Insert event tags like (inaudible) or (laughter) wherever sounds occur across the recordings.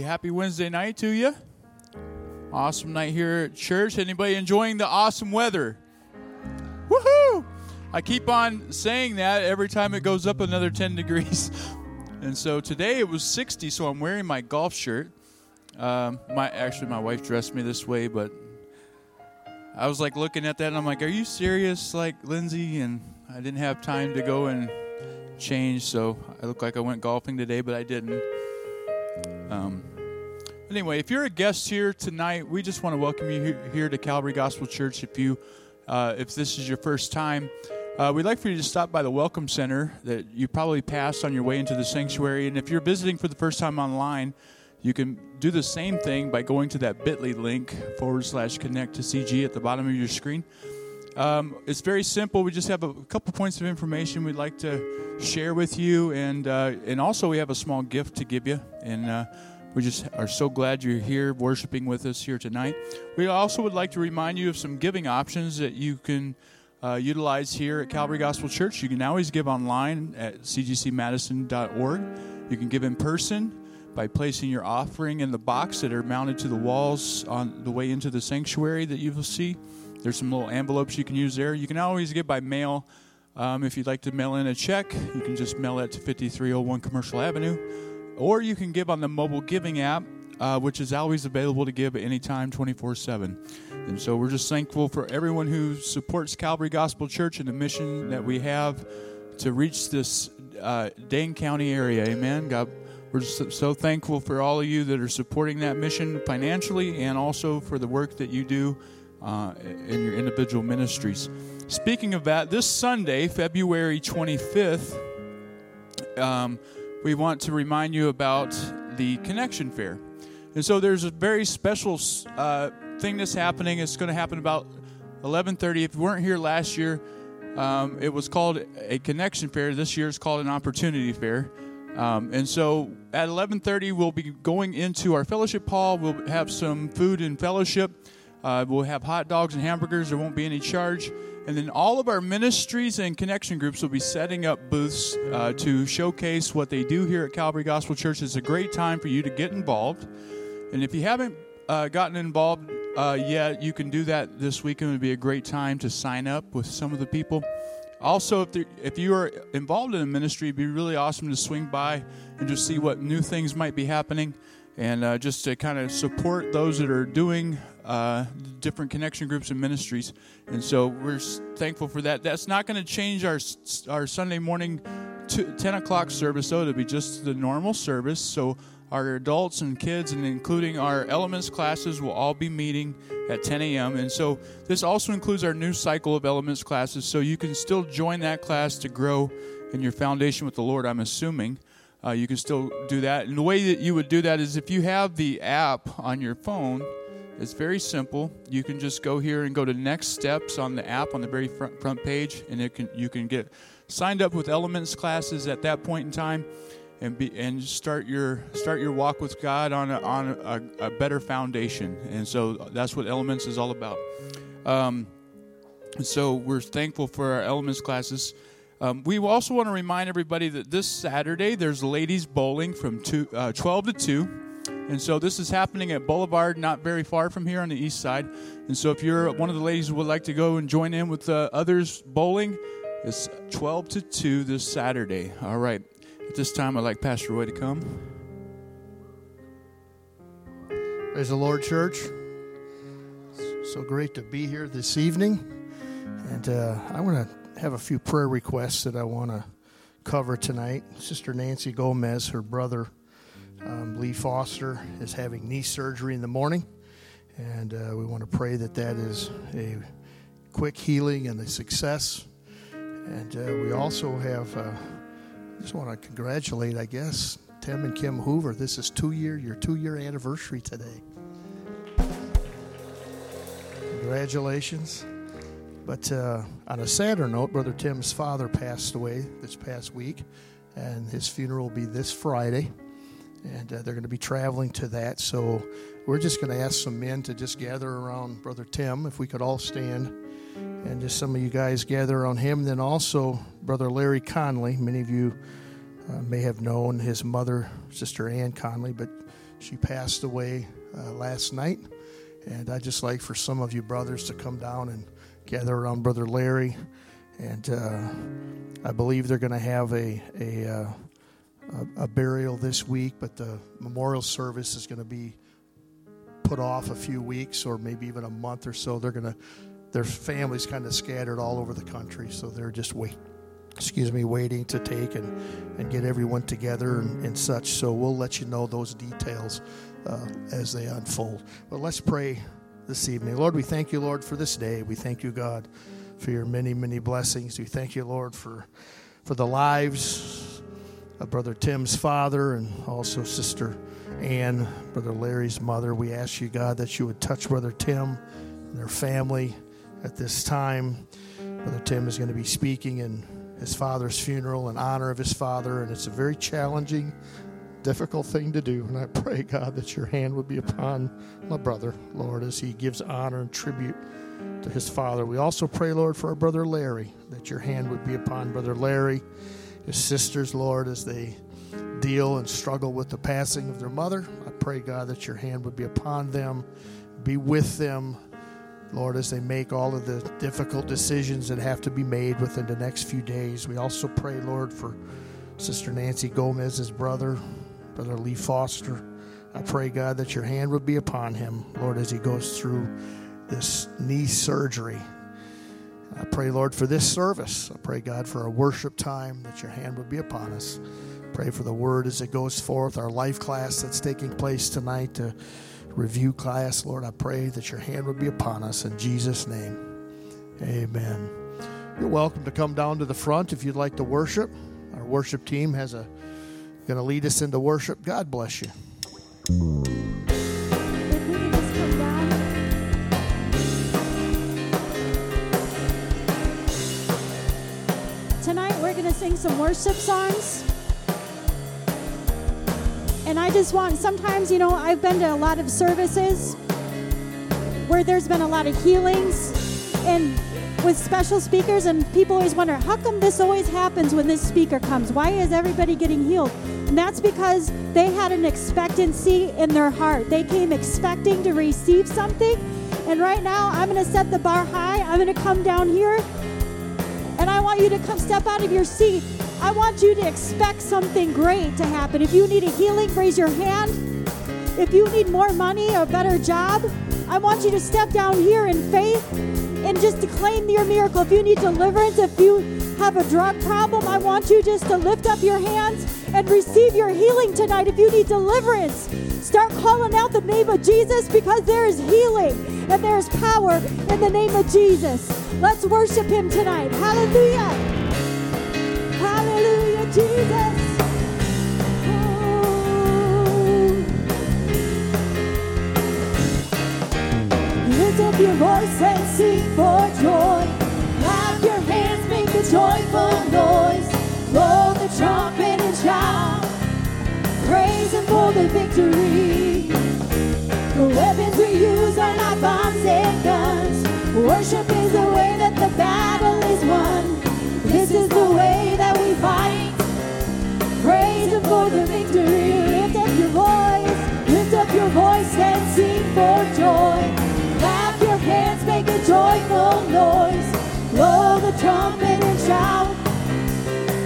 Happy Wednesday night to you. Awesome night here at church. Anybody enjoying the awesome weather? Woohoo! I keep on saying that every time it goes up another 10 (laughs) degrees. And so today it was 60, so I'm wearing my golf shirt. Um, my actually my wife dressed me this way, but I was like looking at that and I'm like, "Are you serious, like Lindsay?" And I didn't have time to go and change, so I look like I went golfing today, but I didn't. Um, anyway, if you're a guest here tonight, we just want to welcome you here to Calvary Gospel Church. If you, uh, if this is your first time, uh, we'd like for you to stop by the Welcome Center that you probably passed on your way into the sanctuary. And if you're visiting for the first time online, you can do the same thing by going to that bit.ly link forward slash connect to CG at the bottom of your screen. Um, it's very simple. We just have a couple points of information we'd like to share with you, and uh, and also we have a small gift to give you. And uh, we just are so glad you're here worshiping with us here tonight. We also would like to remind you of some giving options that you can uh, utilize here at Calvary Gospel Church. You can always give online at cgcmadison.org. You can give in person by placing your offering in the box that are mounted to the walls on the way into the sanctuary that you will see. There's some little envelopes you can use there. You can always give by mail. Um, if you'd like to mail in a check, you can just mail it to 5301 Commercial Avenue. Or you can give on the mobile giving app, uh, which is always available to give at any time 24 7. And so we're just thankful for everyone who supports Calvary Gospel Church and the mission that we have to reach this uh, Dane County area. Amen. God, we're just so thankful for all of you that are supporting that mission financially and also for the work that you do uh, in your individual ministries. Speaking of that, this Sunday, February 25th, um, we want to remind you about the Connection Fair. And so there's a very special uh, thing that's happening. It's going to happen about 11:30. If you weren't here last year, um, it was called a Connection Fair. This year it's called an Opportunity Fair. Um, and so at 11:30, we'll be going into our fellowship hall. We'll have some food and fellowship. Uh, we'll have hot dogs and hamburgers. There won't be any charge. And then all of our ministries and connection groups will be setting up booths uh, to showcase what they do here at Calvary Gospel Church. It's a great time for you to get involved. And if you haven't uh, gotten involved uh, yet, you can do that this weekend. It would be a great time to sign up with some of the people. Also, if, there, if you are involved in a ministry, it'd be really awesome to swing by and just see what new things might be happening and uh, just to kind of support those that are doing uh, different connection groups and ministries. And so we're thankful for that. That's not going to change our our Sunday morning to 10 o'clock service, though. It'll be just the normal service. So our adults and kids, and including our elements classes, will all be meeting at 10 a.m. And so this also includes our new cycle of elements classes. So you can still join that class to grow in your foundation with the Lord, I'm assuming. Uh, you can still do that. And the way that you would do that is if you have the app on your phone, it's very simple. You can just go here and go to next steps on the app on the very front, front page, and it can you can get signed up with Elements classes at that point in time, and be and start your start your walk with God on a, on a, a better foundation. And so that's what Elements is all about. Um, so we're thankful for our Elements classes. Um, we also want to remind everybody that this Saturday there's ladies bowling from two, uh, 12 to 2. And so this is happening at Bowl-A-Vard, not very far from here on the east side. And so if you're one of the ladies who would like to go and join in with uh, others bowling, it's 12 to 2 this Saturday. All right. At this time, I'd like Pastor Roy to come. Praise the Lord, church. So great to be here this evening. And uh, I want to have a few prayer requests that I want to cover tonight. Sister Nancy Gomez, her brother um, Lee Foster, is having knee surgery in the morning, and uh, we want to pray that that is a quick healing and a success. And uh, we also have, uh, just want to congratulate, I guess, Tim and Kim Hoover. This is two year, your two year anniversary today. Congratulations. But uh, on a sadder note, Brother Tim's father passed away this past week, and his funeral will be this Friday. And uh, they're going to be traveling to that. So we're just going to ask some men to just gather around Brother Tim, if we could all stand, and just some of you guys gather around him. Then also Brother Larry Conley. Many of you uh, may have known his mother, Sister Ann Conley, but She passed away uh, last night. And I'd just like for some of you brothers to come down and gather around Brother Larry. And uh, I believe they're going to have a, a, uh, a, a burial this week, but the memorial service is going to be put off a few weeks or maybe even a month or so. They're going to, their families kind of scattered all over the country, so they're just wait, excuse me, waiting to take and, and get everyone together and, and such. So we'll let you know those details uh, as they unfold. But let's pray this evening. Lord, we thank you, Lord, for this day. We thank you, God, for your many, many blessings. We thank you, Lord, for for the lives of Brother Tim's father and also Sister Ann, Brother Larry's mother. We ask you, God, that you would touch Brother Tim and their family at this time. Brother Tim is going to be speaking in his father's funeral in honor of his father, and it's a very challenging difficult thing to do. And I pray, God, that your hand would be upon my brother, Lord, as he gives honor and tribute to his father. We also pray, Lord, for our brother Larry, that your hand would be upon brother Larry, his sisters, Lord, as they deal and struggle with the passing of their mother. I pray, God, that your hand would be upon them, be with them. Lord, as they make all of the difficult decisions that have to be made within the next few days, we also pray, Lord, for Sister Nancy Gomez's brother, Brother Lee Foster. I pray, God, that your hand would be upon him, Lord, as he goes through this knee surgery. I pray, Lord, for this service. I pray, God, for our worship time, that your hand would be upon us. Pray for the word as it goes forth, our life class that's taking place tonight, to review class. Lord, I pray that your hand would be upon us in Jesus' name. Amen. You're welcome to come down to the front if you'd like to worship. Our worship team has a going to lead us into worship. God bless you. Tonight we're going to sing some worship songs. And I just want, sometimes, you know, I've been to a lot of services where there's been a lot of healings and with special speakers, and people always wonder, how come this always happens when this speaker comes? Why is everybody getting healed? And that's because they had an expectancy in their heart. They came expecting to receive something. And right now, I'm going to set the bar high. I'm going to come down here, and I want you to come step out of your seat. I want you to expect something great to happen. If you need a healing, raise your hand. If you need more money or a better job, I want you to step down here in faith and just to claim your miracle. If you need deliverance, if you have a drug problem, I want you just to lift up your hands and receive your healing tonight. If you need deliverance, start calling out the name of Jesus because there is healing and there is power in the name of Jesus. Let's worship him tonight. Hallelujah. Hallelujah, Jesus. Lift up your voice and sing for joy. Clap your hands, make a joyful noise. Blow the trumpet and shout. Praise Him for the victory. The weapons we use are not bombs and guns. Worship is the way that the battle is won. This is the way that we fight. Praise Him for the victory. Lift up your voice, lift up your voice and sing for joy. A joyful noise. Blow the trumpet and shout.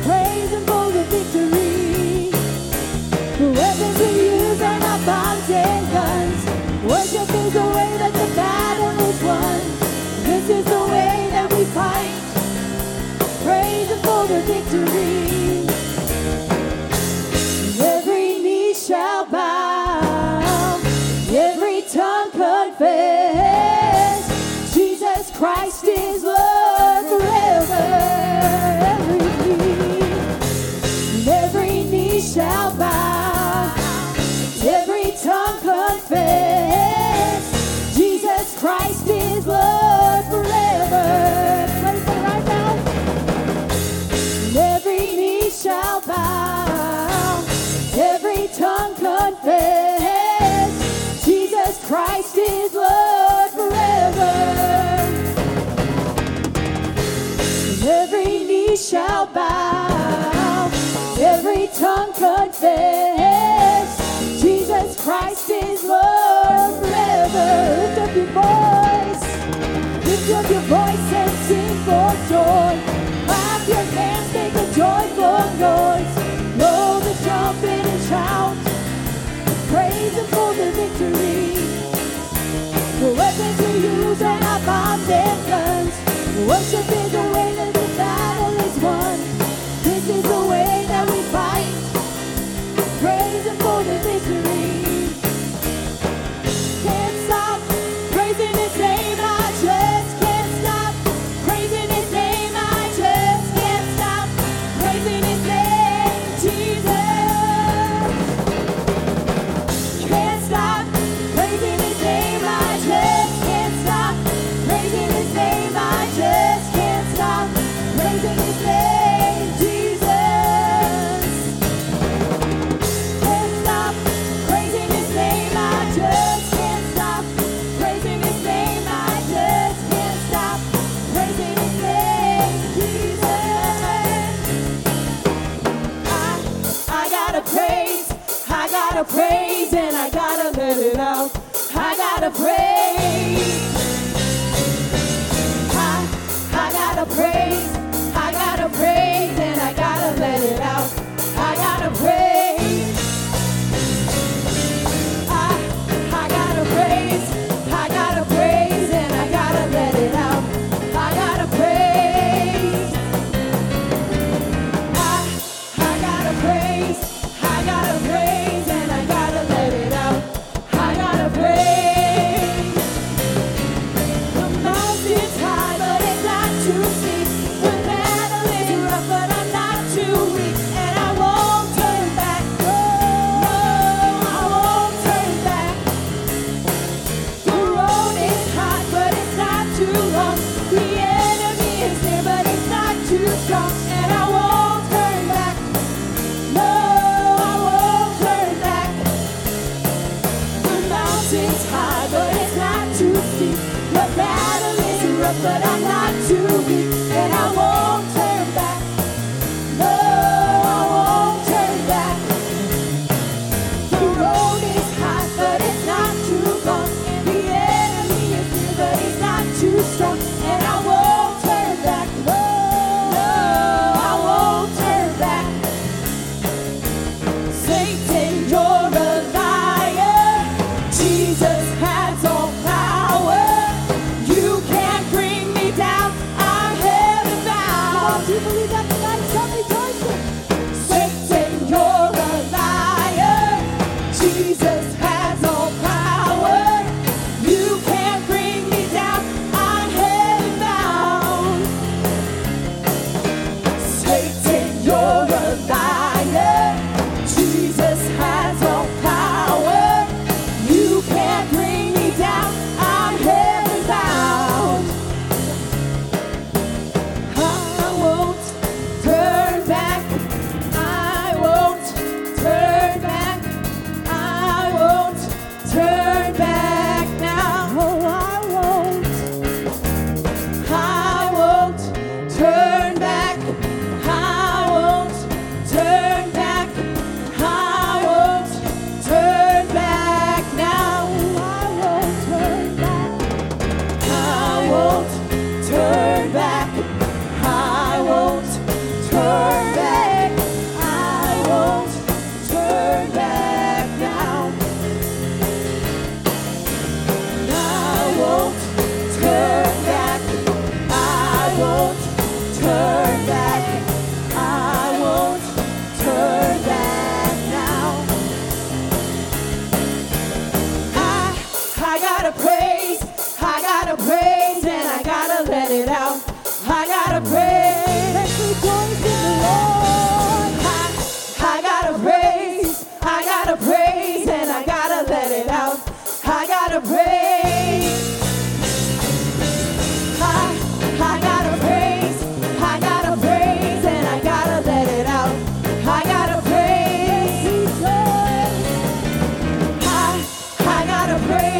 Praise Him for the victory. The weapons we use are not bombs and guns. Worship is the way that the battle is won. This is the way that we fight. Praise Him for the victory. Every knee shall bow, every tongue confess. Christ is Lord forever. Every knee, every knee shall bow, and every tongue confess. Jesus Christ is Lord shall bow, every tongue confess, Jesus Christ is Lord forever. Lift up your voice, lift up your voice and sing for joy. Clap your hands, make a joyful noise, blow the trumpet and shout, praise Him for the victory. The weapons we use and our bombs and guns, worship is the The battle is rough, but I'm not too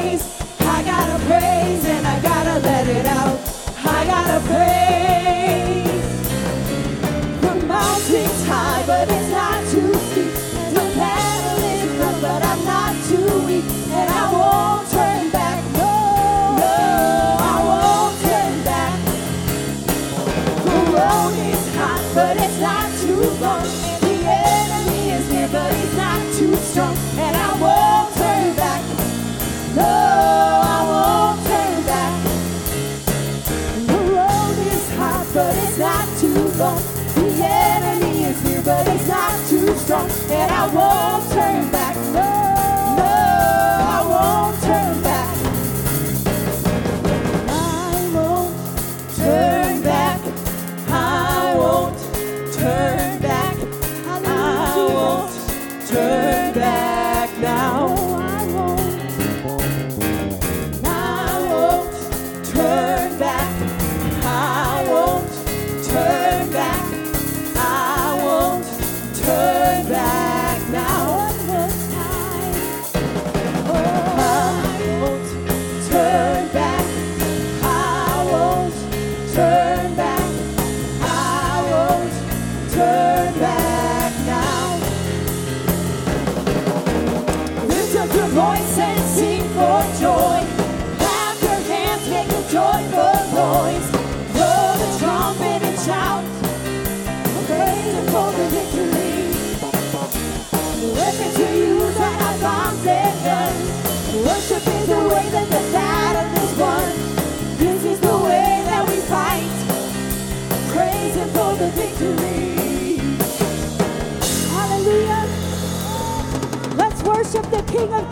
praise. I gotta praise and I gotta let it out. Strong. And I won't turn back. No,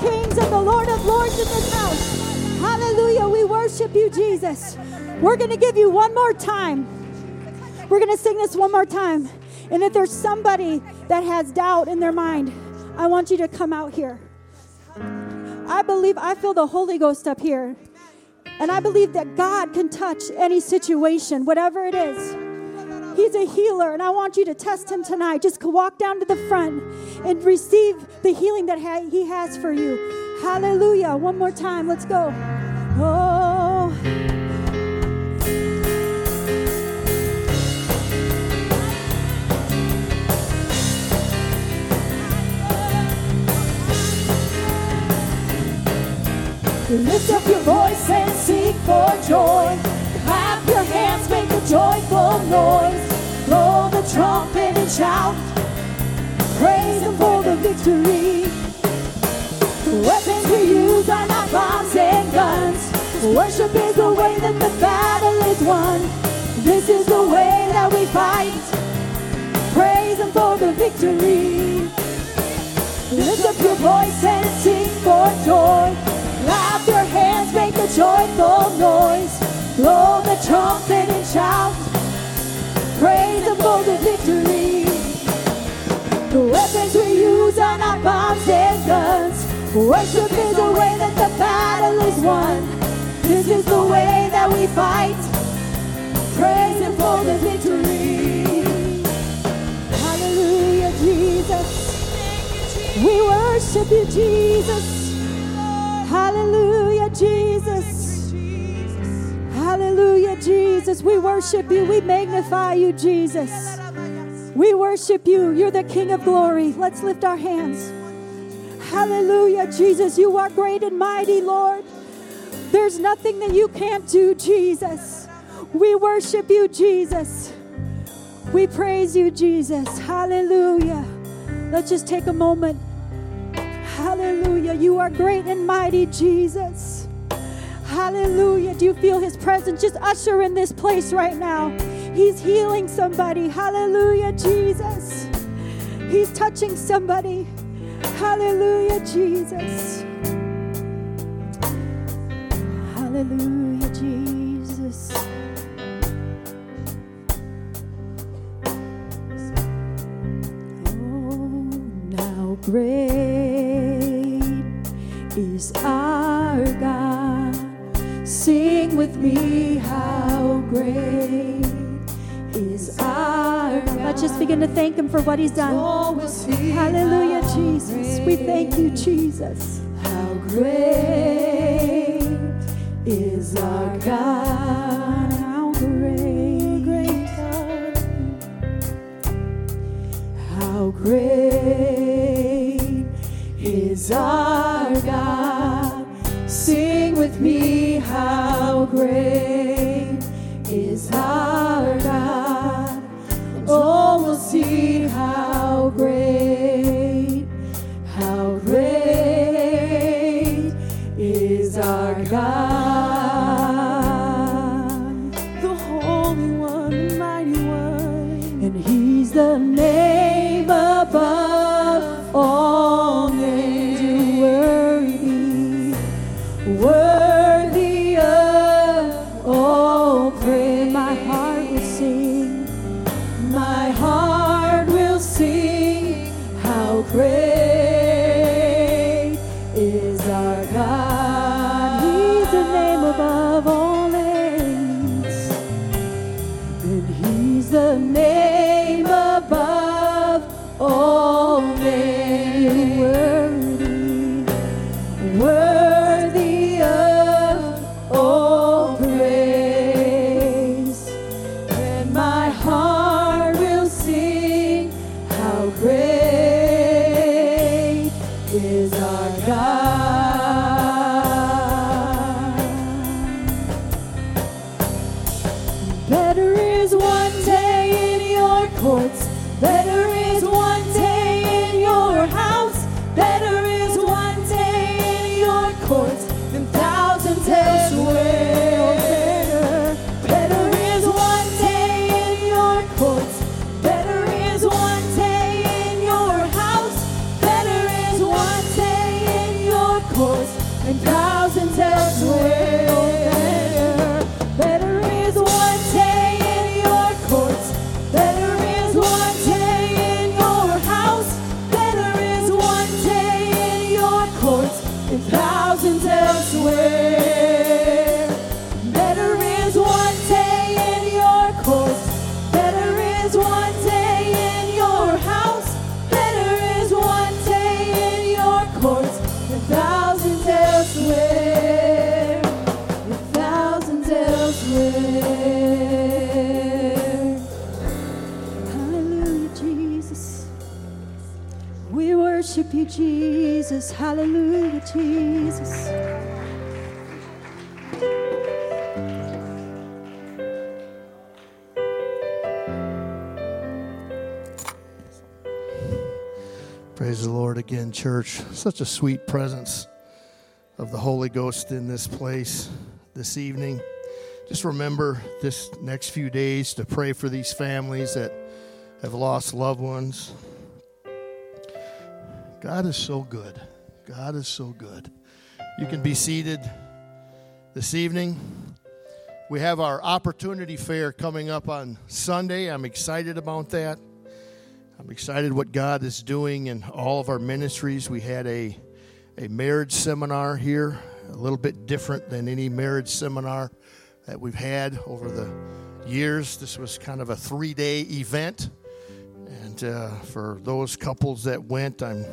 Kings and the Lord of Lords in this house. Hallelujah. We worship you, Jesus. We're going to give you one more time. We're going to sing this one more time. And if there's somebody that has doubt in their mind, I want you to come out here. I believe, I feel the Holy Ghost up here. And I believe that God can touch any situation, whatever it is. He's a healer, and I want you to test him tonight. Just walk down to the front and receive the healing that he has for you. Hallelujah. One more time. Let's go. Oh. Lift up your voice and seek for joy. Joyful noise. Blow the trumpet and shout. Praise Him for the victory. The weapons we use are not bombs and guns. Worship is the way that the battle is won. This is the way that we fight. Praise Him for the victory. Lift up your voice and sing for joy. Clap your hands, make a joyful noise. Blow the trumpet shout. Praise Him for the victory. The weapons we use are not bombs and guns. Worship is the way that the battle is won. This is the way that we fight. Praise Him for the victory. Hallelujah, Jesus. We worship you, Jesus. Hallelujah, Jesus. Hallelujah, Jesus. We worship you. We magnify you, Jesus. We worship you. You're the King of glory. Let's lift our hands. Hallelujah, Jesus. You are great and mighty, Lord. There's nothing that you can't do, Jesus. We worship you, Jesus. We praise you, Jesus. Hallelujah. Let's just take a moment. Hallelujah. You are great and mighty, Jesus. Hallelujah. Do you feel his presence? Just usher in this place right now. He's healing somebody. Hallelujah, Jesus. He's touching somebody. Hallelujah, Jesus. Hallelujah, Jesus. Oh, now great is our God. Sing with me, how great is our God. Let's just begin to thank Him for what He's done. Hallelujah, Jesus. We thank you, Jesus. How great is our God. How great, great God. How great is our God. Sing with me, how great is our you, Jesus. Hallelujah, Jesus. Praise the Lord again, church. Such a sweet presence of the Holy Ghost in this place this evening. Just remember this next few days to pray for these families that have lost loved ones. God is so good. God is so good. You can be seated this evening. We have our opportunity fair coming up on Sunday. I'm excited about that. I'm excited what God is doing in all of our ministries. We had a, a marriage seminar here, a little bit different than any marriage seminar that we've had over the years. This was kind of a three day event. And uh, for those couples that went, I'm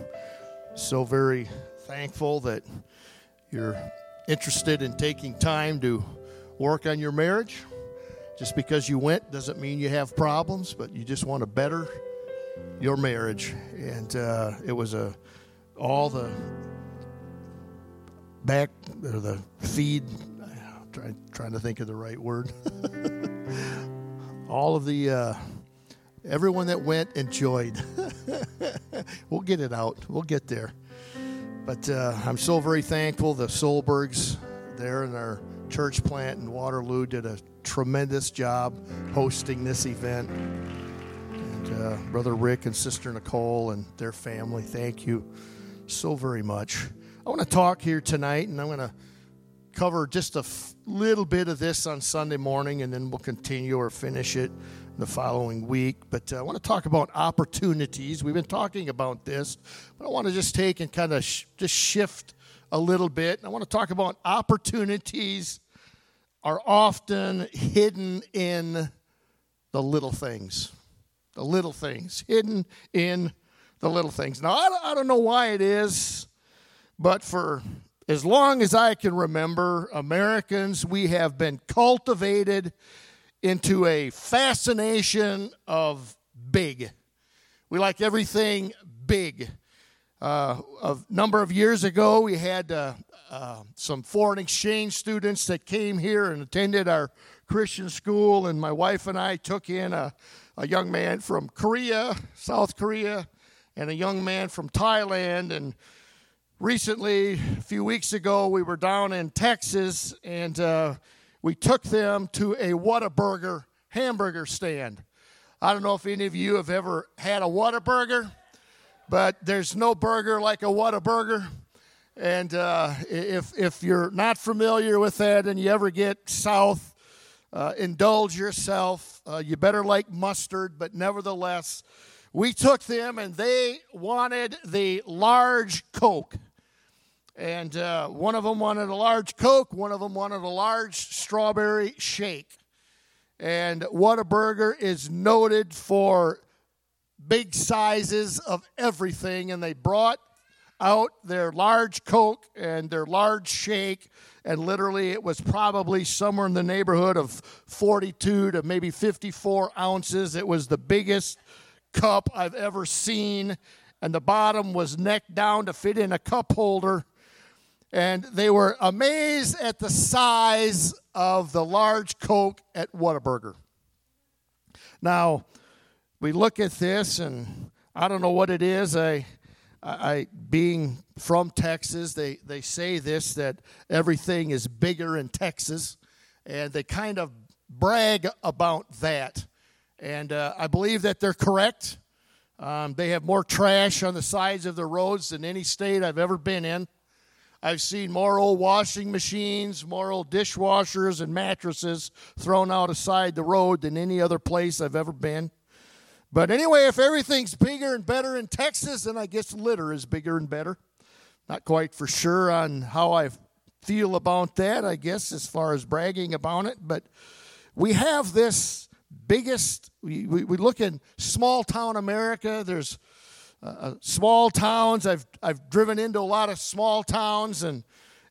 so very thankful that you're interested in taking time to work on your marriage. Just because you went doesn't mean you have problems, but you just want to better your marriage. And uh, it was a all the back or the feed. Trying trying to think of the right word. (laughs) all of the uh, everyone that went enjoyed. (laughs) (laughs) we'll get it out. We'll get there. But uh, I'm so very thankful. The Solbergs there in our church plant in Waterloo did a tremendous job hosting this event. And uh, Brother Rick and Sister Nicole and their family, thank you so very much. I want to talk here tonight, and I'm going to cover just a f- little bit of this on Sunday morning, and then we'll continue or finish it the following week. But uh, I want to talk about opportunities. We've been talking about this, but I want to just take and kind of sh- just shift a little bit. I want to talk about opportunities are often hidden in the little things. The little things, hidden in the little things. Now, I I don't know why it is, but for as long as I can remember, Americans, we have been cultivated into a fascination of big. We like everything big. Uh, a number of years ago, we had uh, uh, some foreign exchange students that came here and attended our Christian school, and my wife and I took in a, a young man from Korea, South Korea, and a young man from Thailand. And recently, a few weeks ago, we were down in Texas, and uh, we took them to a Whataburger hamburger stand. I don't know if any of you have ever had a Whataburger, but there's no burger like a Whataburger. And uh, if, if you're not familiar with that and you ever get south, uh, indulge yourself. Uh, you better like mustard, but nevertheless, we took them and they wanted the large Coke. And uh, one of them wanted a large Coke, one of them wanted a large strawberry shake. And Whataburger is noted for big sizes of everything. And they brought out their large Coke and their large shake. And literally, it was probably somewhere in the neighborhood of 42 to maybe 54 ounces. It was the biggest cup I've ever seen. And the bottom was neck down to fit in a cup holder. And they were amazed at the size of the large Coke at Whataburger. Now, we look at this, and I don't know what it is. I I, being from Texas, they, they say this that everything is bigger in Texas, and they kind of brag about that. And uh, I believe that they're correct. Um, they have more trash on the sides of the roads than any state I've ever been in. I've seen more old washing machines, more old dishwashers, and mattresses thrown out aside the road than any other place I've ever been. But anyway, if everything's bigger and better in Texas, then I guess litter is bigger and better. Not quite for sure on how I feel about that, I guess, as far as bragging about it. But we have this biggest, we, we, we look in small town America, there's uh, small towns. I've, I've driven into a lot of small towns and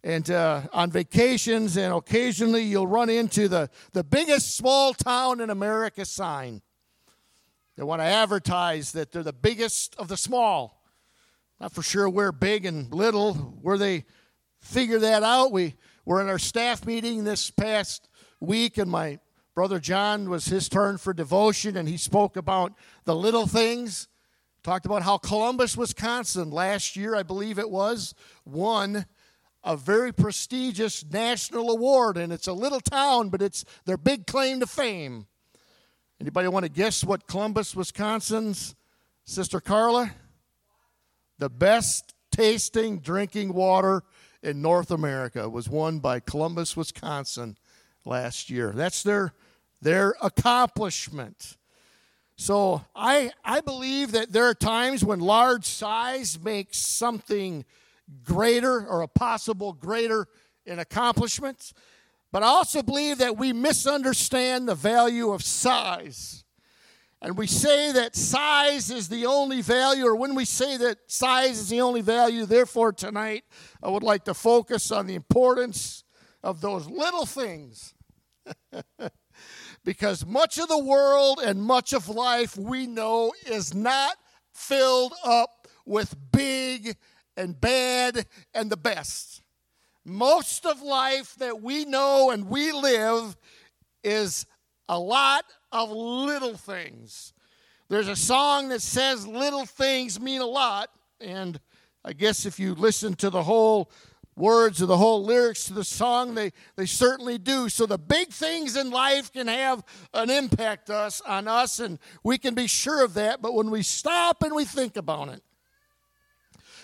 and uh, on vacations, and occasionally you'll run into the, the biggest small town in America sign. They want to advertise that they're the biggest of the small. Not for sure where big and little, where they figure that out. We were in our staff meeting this past week, and my brother John was his turn for devotion, and he spoke about the little things. Talked about how Columbus, Wisconsin, last year, I believe it was, won a very prestigious national award. And it's a little town, but it's their big claim to fame. Anybody want to guess what Columbus, Wisconsin's Sister Carla? The best tasting drinking water in North America was won by Columbus, Wisconsin last year. That's their their accomplishment. So I I believe that there are times when large size makes something greater or a possible greater in accomplishments. But I also believe that we misunderstand the value of size. And we say that size is the only value, or when we say that size is the only value, therefore tonight I would like to focus on the importance of those little things. (laughs) because much of the world and much of life we know is not filled up with big and bad and the best. Most of life that we know and we live is a lot of little things. There's a song that says little things mean a lot, and I guess if you listen to the whole words or the whole lyrics to the song, they, they certainly do. So the big things in life can have an impact us on us, and we can be sure of that. But when we stop and we think about it,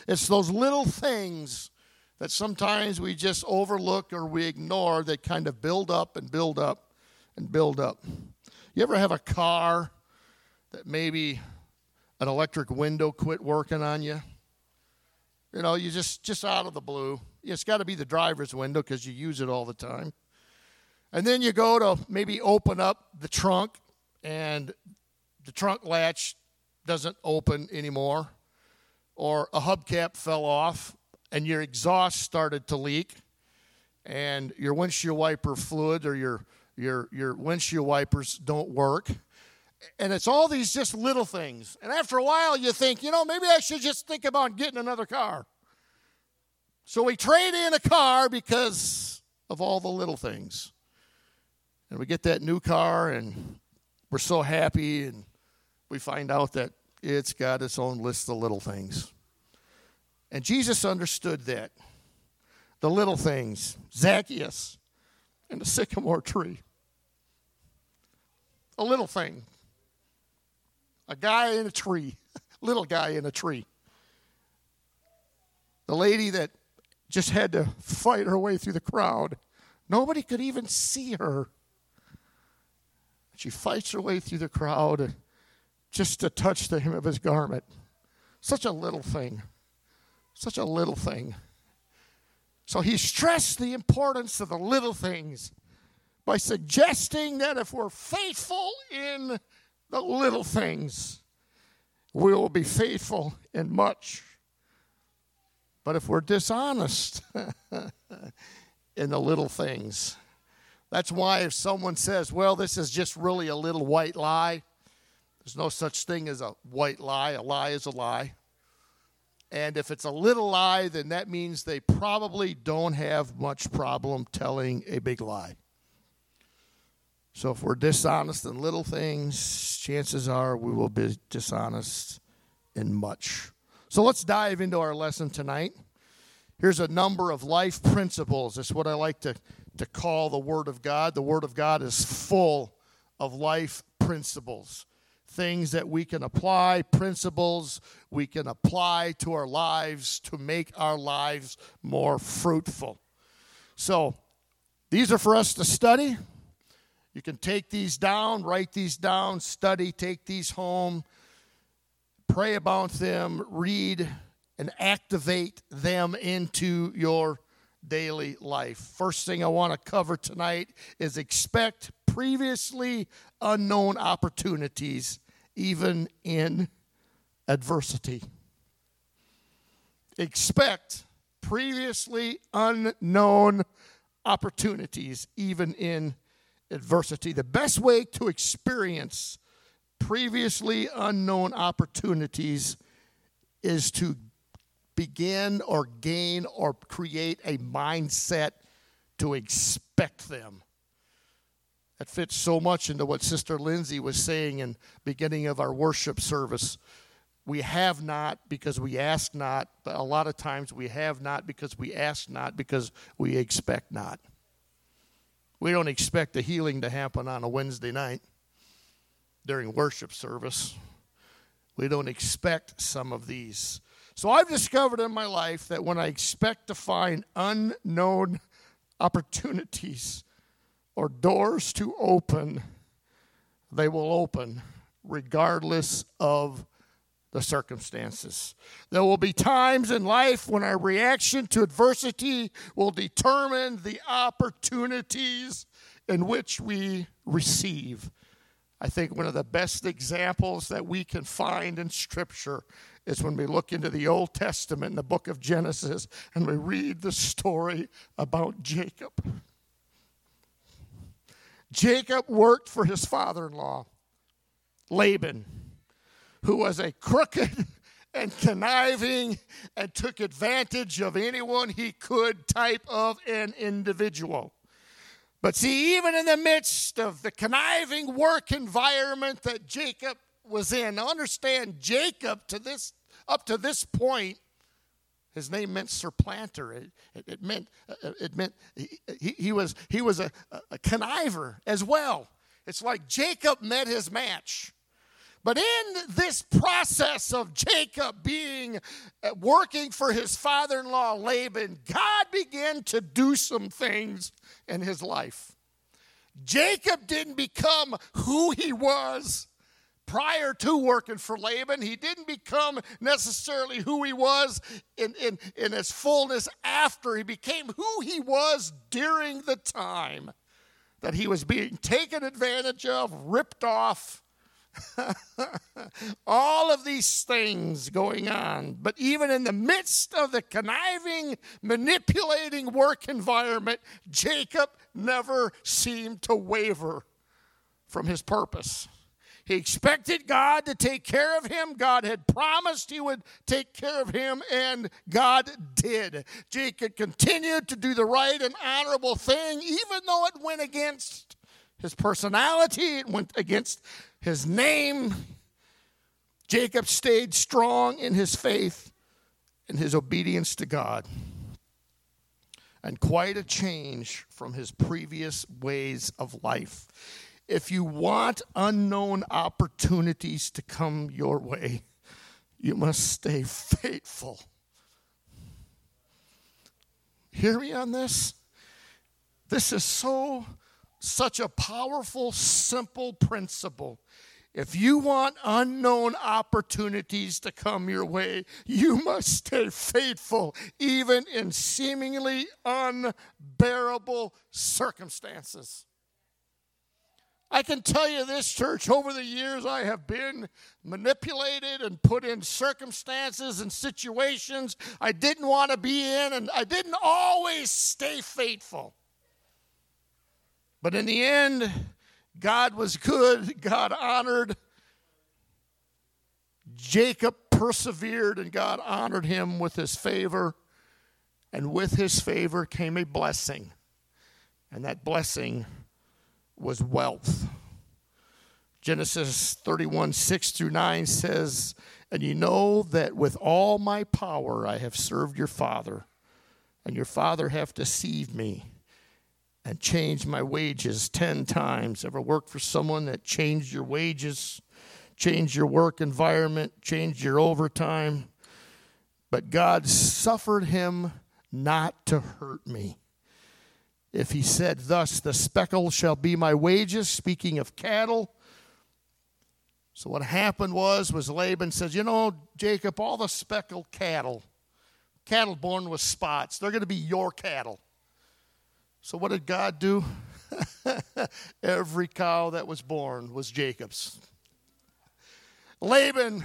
it's those little things that sometimes we just overlook or we ignore that kind of build up and build up and build up. You ever have a car that maybe an electric window quit working on you? You know, you just just out of the blue. It's got to be the driver's window because you use it all the time. And then you go to maybe open up the trunk and the trunk latch doesn't open anymore or a hubcap fell off and your exhaust started to leak and your windshield wiper fluid or your your your windshield wipers don't work. And it's all these just little things. And after a while you think you know maybe i should just think about getting another car so we trade in a car because of all the little things and we get that new car and we're so happy and we find out that it's got its own list of little things and Jesus understood that. The little things, Zacchaeus and the sycamore tree. A little thing. A guy in a tree, (laughs) little guy in a tree. The lady that just had to fight her way through the crowd. Nobody could even see her. She fights her way through the crowd just to touch the hem of his garment. Such a little thing such a little thing. So he stressed the importance of the little things by suggesting that if we're faithful in the little things, we will be faithful in much. But if we're dishonest (laughs) in the little things, that's why if someone says, well, this is just really a little white lie, there's no such thing as a white lie. A lie is a lie. And if it's a little lie, then that means they probably don't have much problem telling a big lie. So if we're dishonest in little things, chances are we will be dishonest in much. So let's dive into our lesson tonight. Here's a number of life principles. It's what I like to, to call the Word of God. The Word of God is full of life principles, things that we can apply, principles we can apply to our lives to make our lives more fruitful. So these are for us to study. You can take these down, write these down, study, take these home, pray about them, read, and activate them into your daily life. First thing I want to cover tonight is expect previously unknown opportunities, even in adversity. Expect previously unknown opportunities, even in adversity. The best way to experience previously unknown opportunities is to begin or gain or create a mindset to expect them. That fits so much into what Sister Lindsay was saying in beginning of our worship service. We have not because we ask not, but a lot of times we have not because we ask not because we expect not. We don't expect the healing to happen on a Wednesday night during worship service. We don't expect some of these. So I've discovered in my life that when I expect to find unknown (laughs) opportunities or doors to open, they will open regardless of the circumstances. There will be times in life when our reaction to adversity will determine the opportunities in which we receive. I think one of the best examples that we can find in Scripture is when we look into the Old Testament in the book of Genesis and we read the story about Jacob. Jacob worked for his father in law, Laban who was a crooked (laughs) and conniving and took advantage of anyone he could type of an individual. But see, even in the midst of the conniving work environment that Jacob was in, understand Jacob to this up to this point, his name meant supplanter. It, it, it meant uh, it meant he, he was he was a, a conniver as well. It's like Jacob met his match. But in this process of Jacob being uh, working for his father in law Laban, God began to do some things in his life. Jacob didn't become who he was prior to working for Laban. He didn't become necessarily who he was in, in, in his fullness after. He became who he was during the time that he was being taken advantage of, ripped off, (laughs) All of these things going on. But even in the midst of the conniving, manipulating work environment, Jacob never seemed to waver from his purpose. He expected God to take care of him. God had promised he would take care of him, and God did. Jacob continued to do the right and honorable thing, even though it went against his personality, it went against his name. Jacob stayed strong in his faith and his obedience to God. And quite a change from his previous ways of life. If you want unknown opportunities to come your way, you must stay faithful. Hear me on this? This is so, such a powerful, simple principle If you want unknown opportunities to come your way, you must stay faithful, even in seemingly unbearable circumstances. I can tell you this, church, over the years I have been manipulated and put in circumstances and situations I didn't want to be in, and I didn't always stay faithful. But in the end, God was good, God honored. Jacob persevered, and God honored him with his favor. And with his favor came a blessing. And that blessing was wealth. Genesis 31, 6 through 9 says, And you know that with all my power I have served your father, and your father have deceived me and changed my wages 10 times. Ever worked for someone that changed your wages, changed your work environment, changed your overtime? But God suffered him not to hurt me. If he said, Thus the speckle shall be my wages, speaking of cattle. So what happened was, was Laban says, You know, Jacob, all the speckled cattle, cattle born with spots, they're going to be your cattle. So, what did God do? (laughs) Every cow that was born was Jacob's. Laban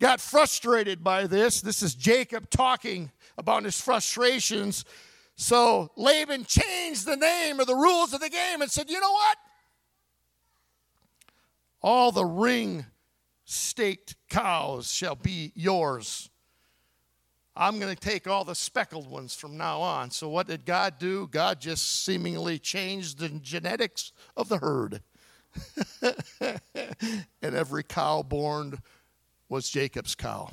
got frustrated by this. This is Jacob talking about his frustrations. So Laban changed the name or the rules of the game and said, You know what? All the ring staked cows shall be yours. I'm going to take all the speckled ones from now on. So, what did God do? God just seemingly changed the genetics of the herd. (laughs) and every cow born was Jacob's cow.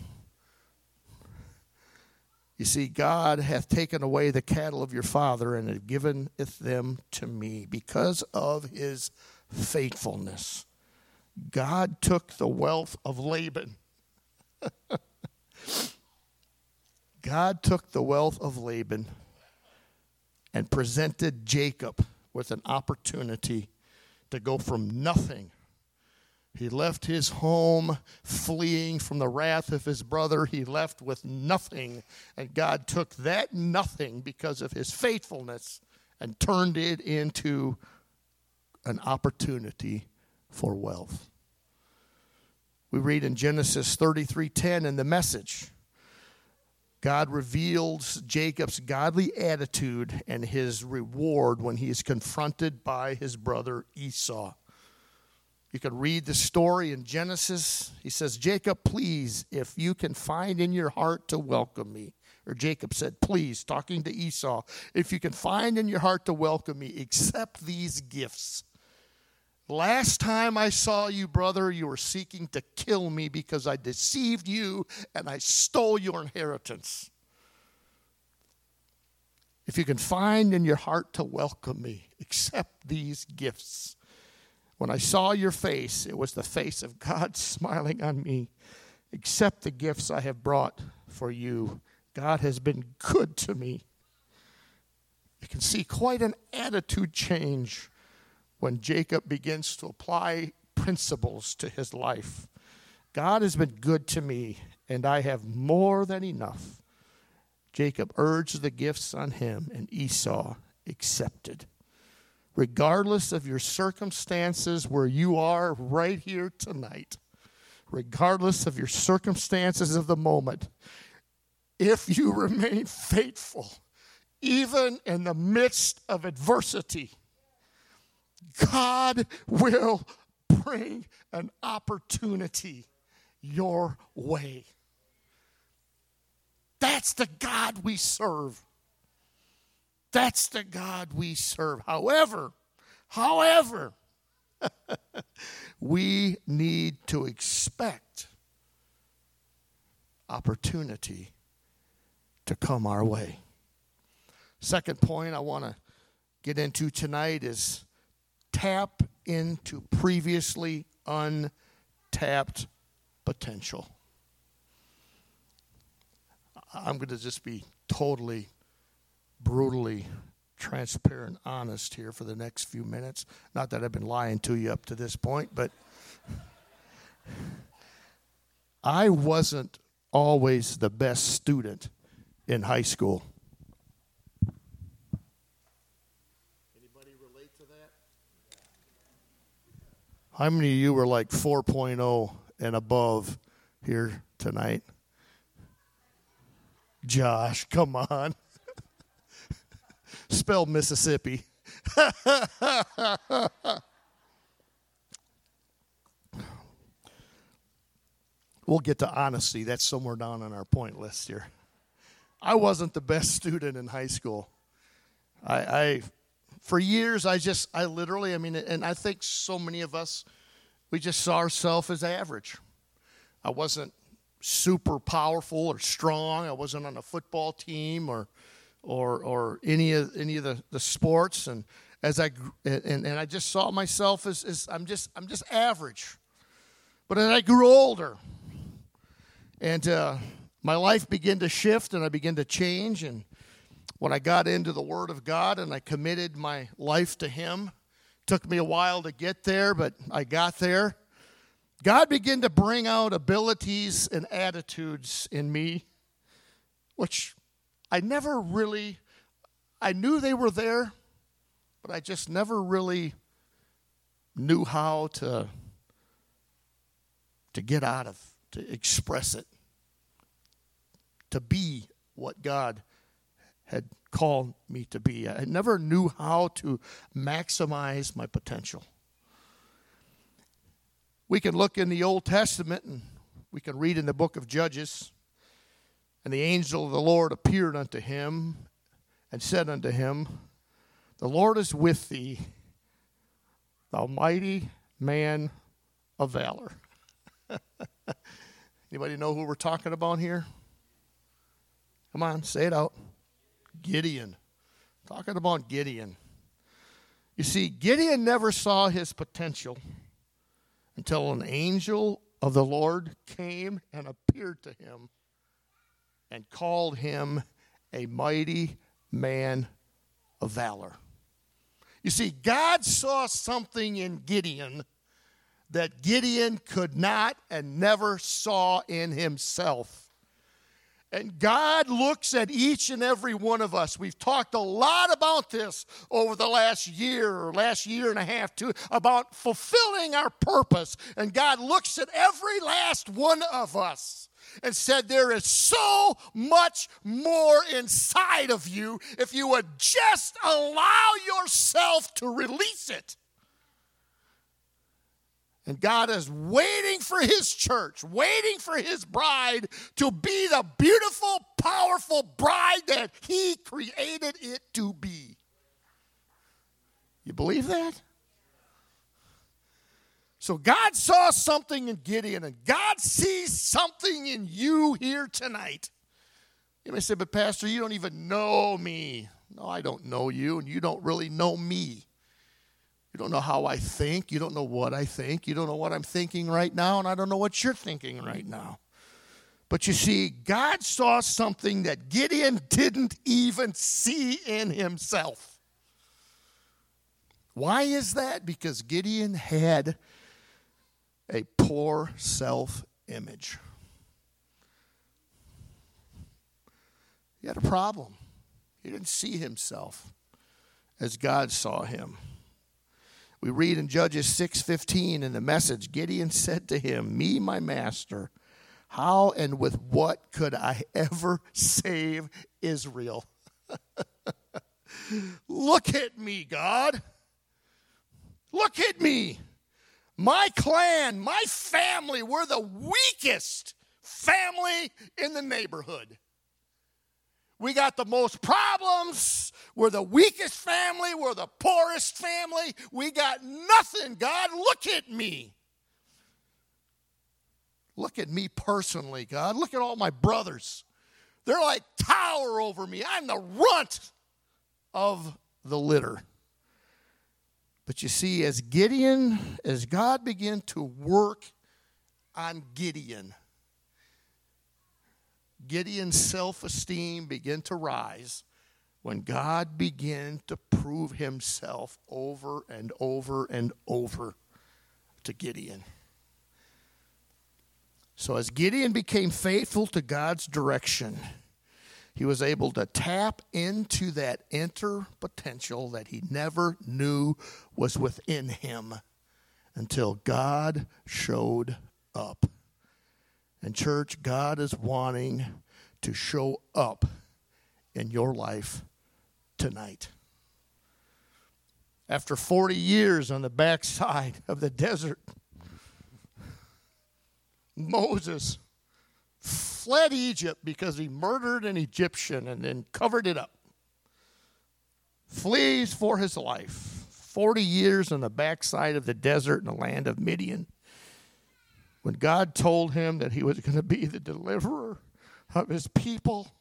You see, God hath taken away the cattle of your father and hath given them to me because of his faithfulness. God took the wealth of Laban (laughs) God took the wealth of Laban and presented Jacob with an opportunity to go from nothing. He left his home fleeing from the wrath of his brother. He left with nothing. And God took that nothing because of his faithfulness and turned it into an opportunity for wealth. We read in Genesis 33:10 in the message God reveals Jacob's godly attitude and his reward when he is confronted by his brother Esau. You can read the story in Genesis. He says, Jacob, please, if you can find in your heart to welcome me. Or Jacob said, please, talking to Esau, if you can find in your heart to welcome me, accept these gifts. Last time I saw you, brother, you were seeking to kill me because I deceived you and I stole your inheritance. If you can find in your heart to welcome me, accept these gifts. When I saw your face, it was the face of God (laughs) smiling on me. Accept the gifts I have brought for you. God has been good to me. You can see quite an attitude change when Jacob begins to apply principles to his life. God has been good to me, and I have more than enough. Jacob urged the gifts on him, and Esau accepted. Regardless of your circumstances where you are right here tonight, regardless of your circumstances of the moment, if you (laughs) remain faithful, even in the midst of adversity, God will bring an opportunity your way. That's the God we serve. That's the God we serve. However, however, (laughs) we need to expect opportunity to come our way. Second point I want to get into tonight is tap into previously untapped potential. I'm going to just be totally, brutally transparent, honest here for the next few minutes. Not that I've been lying to you up to this point, but I wasn't always the best student in high school. Anybody relate to that? How many of you were like 4.0 and above here tonight? Josh, come on. (laughs) Spell Mississippi. (laughs) we'll get to honesty. That's somewhere down on our point list here. I wasn't the best (laughs) student in high school. I, I for years, I just, I literally, I mean, and I think so many of us, we just saw ourselves as average. I wasn't super powerful or strong. I wasn't on a football team or, or, or any of any of the, the sports. And as I and, and I just saw myself as, as I'm just I'm just average. But as I grew older, and uh, my life began to shift and I began to change. And when I got into the Word of God and I committed my life to Him, took me a while to get there, but I got there. God began to bring out abilities and attitudes in me, which I never really, I knew they were there, but I just never really knew how to, to get out of, to express it to be what God had called me to be. I never knew how to maximize my potential. We can look in the Old Testament and we can read in the book of Judges. And the angel of the Lord appeared unto him and said unto him, The Lord is with thee, thou mighty man of valor. (laughs) Anybody know who we're talking about here? Come on, say it out. Gideon. Talking about Gideon. You see, Gideon never saw his potential until an angel of the Lord came and appeared to him and called him a mighty man of valor. You see, God saw something in Gideon that Gideon could not and never saw in himself. And God looks at each and every one of us. We've talked a lot about this over the last year or last year and a half, too, about fulfilling our purpose. And God looks at every last one of us and said, There is so much more inside of you if you would just allow yourself to release it. And God is waiting for His church, waiting for His bride to be the beautiful, powerful bride that He created it to be. You believe that? So God saw something in Gideon, and God sees something in you here tonight. You may say, but Pastor, you don't even know me. No, I don't know you, and you don't really know me. You don't know how I think. You don't know what I think. You don't know what I'm thinking right now, and I don't know what you're thinking right now. But you see, God saw something that Gideon didn't even see in himself. Why is that? Because Gideon had a poor self image. He had a problem. He didn't see himself as God saw him. We read in Judges 6:15 in the message, Gideon said to him, "Me, my master, how and with what could I ever save Israel?" (laughs) Look at me, God. Look at me. My clan, my family, we're the weakest family in the neighborhood. We got the most problems. We're the weakest family. We're the poorest family. We got nothing. God, look at me. Look at me personally, God. Look at all my brothers. They're like tower over me. I'm the runt of the litter. But you see, as Gideon, as God began to work on Gideon, Gideon's self esteem began to rise when God began to prove himself over and over and over to Gideon. So, as Gideon became faithful to God's direction, he was able to tap into that inner potential that he never knew was within him until God showed up. And, church, God is wanting to show up in your life tonight. After 40 years on the backside of the desert, Moses fled Egypt because he murdered an Egyptian and then covered it up. Flees for his life. 40 years on the backside of the desert in the land of Midian. When God told him that he was going to be the deliverer of his people,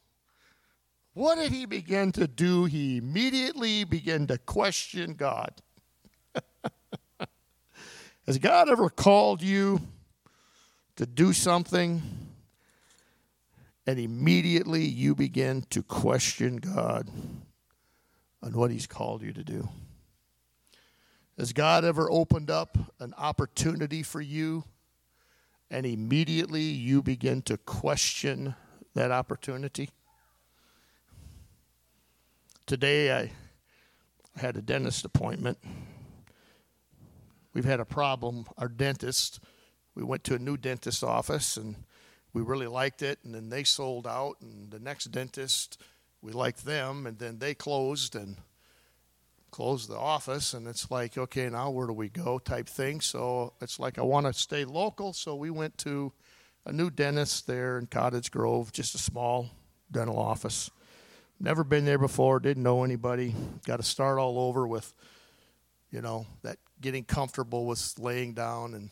what did he begin to do? He immediately began to question God. (laughs) Has God ever called you to do something and immediately you begin to question God on what He's called you to do? Has God ever opened up an opportunity for you and immediately you begin to question that opportunity? Today I, had a dentist appointment. We've had a problem. Our dentist, we went to a new dentist office and we really liked it, and then they sold out, and the next dentist, we liked them, and then they closed and closed the office, and it's like, okay, now where do we go type thing. So it's like I want to stay local, so we went to a new dentist there in Cottage Grove, just a small dental office. Never been there before, didn't know anybody. Got to start all over with, you know, that getting comfortable with laying down and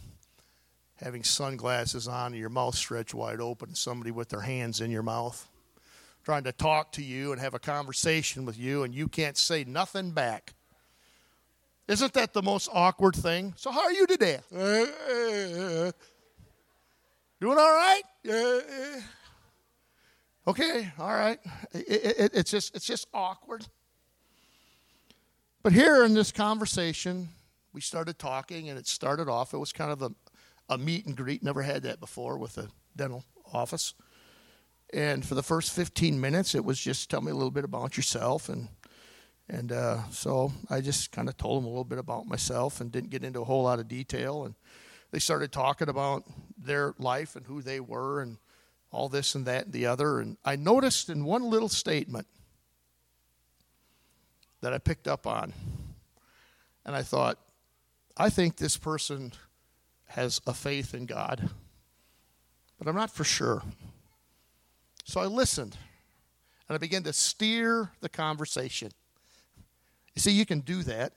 having sunglasses on and your mouth stretched wide open, somebody with their hands in your mouth, trying to talk to you and have a conversation with you, and you can't say nothing back. Isn't that the most awkward thing? So, how are you today? Doing all right? Okay, all right. It, it, it's just it's just awkward. But here in this conversation, we started talking, and it started off. It was kind of a, a meet and greet. Never had that before with a dental office. And for the first 15 minutes, it was just tell me a little bit about yourself. And, and uh, so I just kind of told them a little bit about myself and didn't get into a whole lot of detail. And they started talking about their life and who they were and all this and that and the other. And I noticed in one little statement that I picked up on, and I thought, I think this person has a faith in God, but I'm not for sure. So I listened and I began to steer the conversation. You see, you can do that,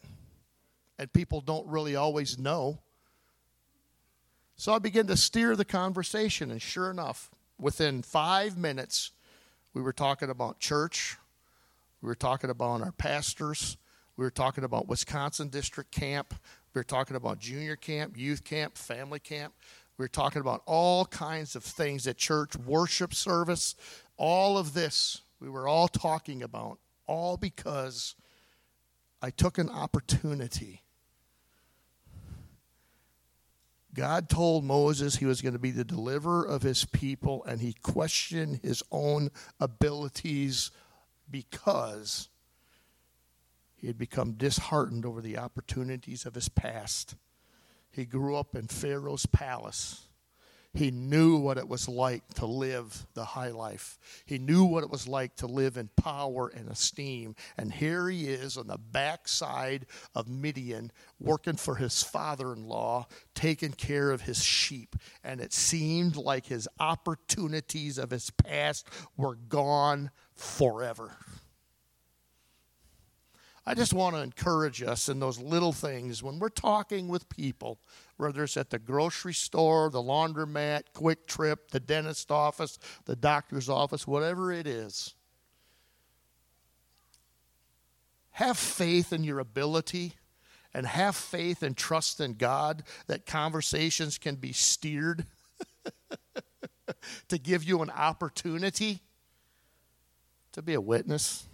and people don't really always know. So I began to steer the conversation, and sure enough, within five minutes, we were talking about church, we were talking about our pastors, we were talking about Wisconsin District Camp, we were talking about junior camp, youth camp, family camp. We were talking about all kinds of things at church, worship service, all of this. We were all talking about, all because I took an opportunity. God told Moses he was going to be the deliverer of his people, and he questioned his own abilities because he had become disheartened over the opportunities of his past. He grew up in Pharaoh's palace. He knew what it was like to live the high life. He knew what it was like to live in power and esteem. And here he is on the backside of Midian, working for his father in law, taking care of his sheep. And it seemed like his opportunities of his past were gone forever. I just want to encourage us in those little things when we're talking with people, whether it's at the grocery store, the laundromat, Kwik Trip, the dentist office, the doctor's office, whatever it is. Have faith in your ability and have faith and trust in God that conversations can be steered (laughs) to give you an opportunity to be a witness.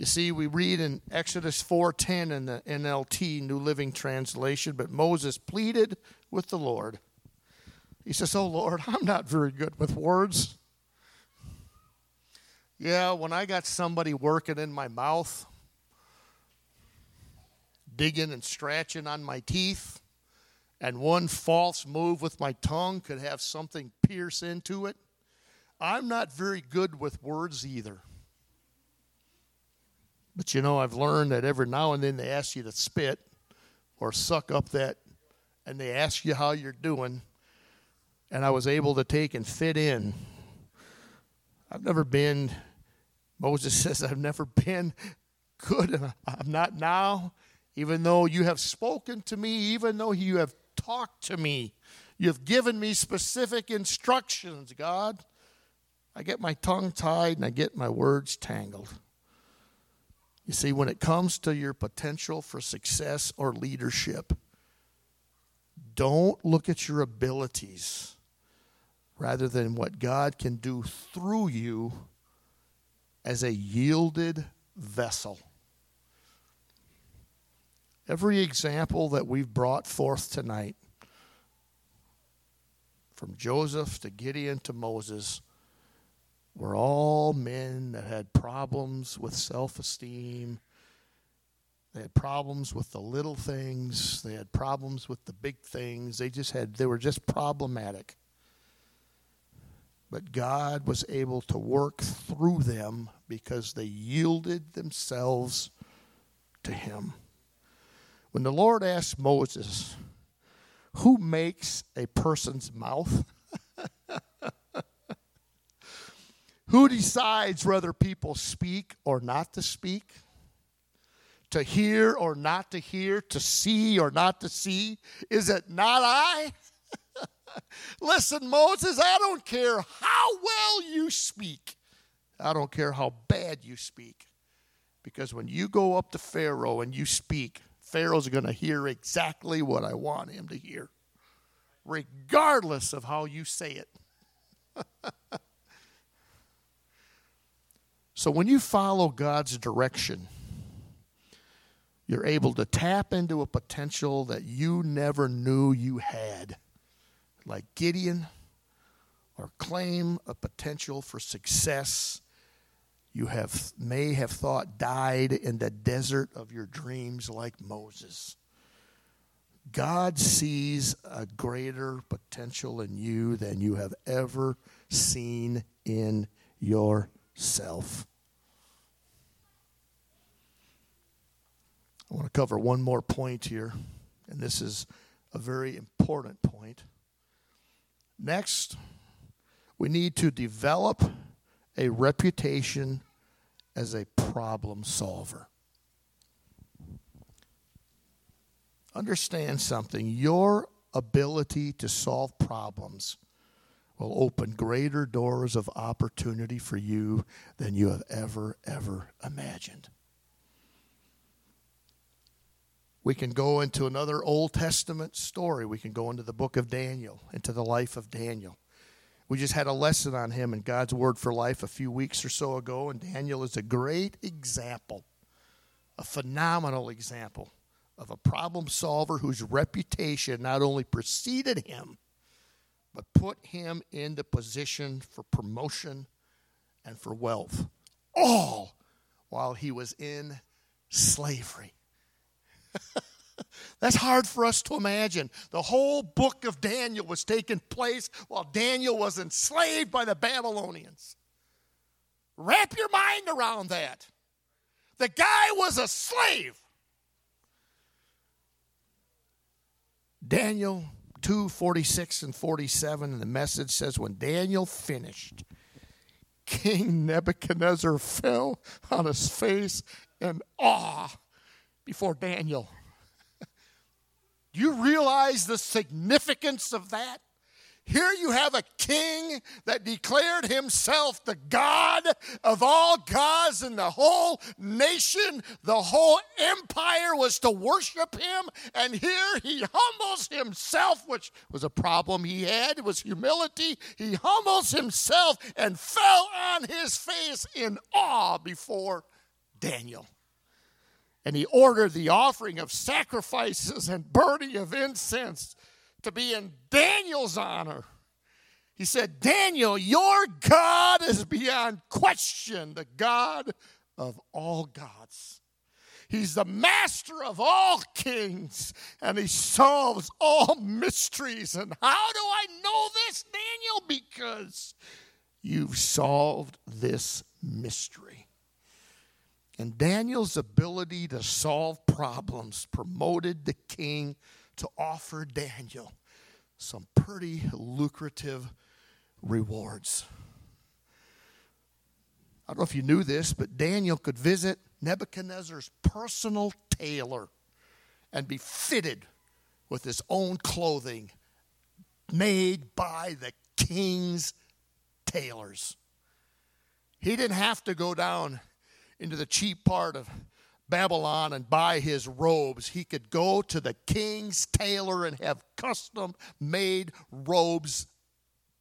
You see, we read in Exodus 4:10 in the NLT New Living Translation, but Moses pleaded with the Lord. He says, Oh Lord, (laughs) I'm not very good with words. Yeah, when I got somebody working in my mouth, digging and scratching on my teeth, and one false move with my tongue could have something pierce into it, I'm not very good with words either. But you know, I've learned that every now and then they ask you to spit or suck up that, and they ask you how you're doing, and I was able to take and fit in. I've never been Moses (laughs) says, I've never been good, and I'm not now, even though you have spoken to me, even though you have talked to me. You've given me specific instructions, God. I get my tongue tied and I get my words tangled. You see, when it comes to your potential for success or leadership, don't look at your abilities rather than what God can do through you as a yielded vessel. Every example that we've brought forth tonight, from Joseph to Gideon to Moses, were all men that had problems with self esteem. They had problems with the little things. They had problems with the big things. They just had, they were just problematic. But God was able to work through them because they yielded themselves to Him. When the Lord asked Moses, Who makes a person's mouth? Who decides whether people speak or not to speak? To hear or not to hear? To see or not to see? Is it not I? (laughs) Listen, Moses, I don't care how well you speak. I don't care how bad you speak. Because when you go up to Pharaoh and you speak, Pharaoh's going to hear exactly what I want him to hear, regardless of how you say it. (laughs) so when you follow God's direction, you're able to tap into a potential that you never knew you had like Gideon or claim a potential for success you have may have thought died in the desert of your dreams like Moses. God sees a greater potential in you than you have ever seen in yourself. I want to cover one more point here, and this is a very important point. Next, we need to develop a reputation as a problem solver. Understand something your ability to solve problems will open greater doors of opportunity for you than you have ever, ever imagined. We can go into another Old Testament story. We can go into the book of Daniel, into the life of Daniel. We just had a lesson on him in God's Word for Life a few weeks or so ago, and Daniel is a great example, a phenomenal example of a problem solver whose reputation not only preceded him, but put him in the position for promotion and for wealth, all while he was in slavery. (laughs) That's hard for us to imagine. The whole book of Daniel was taking place while Daniel was enslaved by the Babylonians. Wrap your mind around that. The guy was a slave. Daniel 2 46 and 47, and the message says, When Daniel finished, King Nebuchadnezzar fell on his face in awe before Daniel. (laughs) Do you realize the significance of that? Here you have a king that declared himself the God of all gods, and the whole nation, the whole empire was to worship him. And here he humbles himself, which was a problem he had, it was humility. He humbles himself and fell on his face in awe before Daniel and he ordered the offering of sacrifices and burning of incense to be in Daniel's honor. He said, Daniel, your God is beyond question the God of all gods. He's the master of all kings and he solves all mysteries. And how do I know this, Daniel? Because you've solved this mystery. And Daniel's ability to solve problems promoted the king to offer Daniel some pretty lucrative rewards. I don't know if you knew this, but Daniel could visit Nebuchadnezzar's personal tailor and be fitted with his own clothing made by the king's tailors. He didn't have to go down into the cheap part of Babylon and buy his robes. He could go to the king's tailor and have custom made robes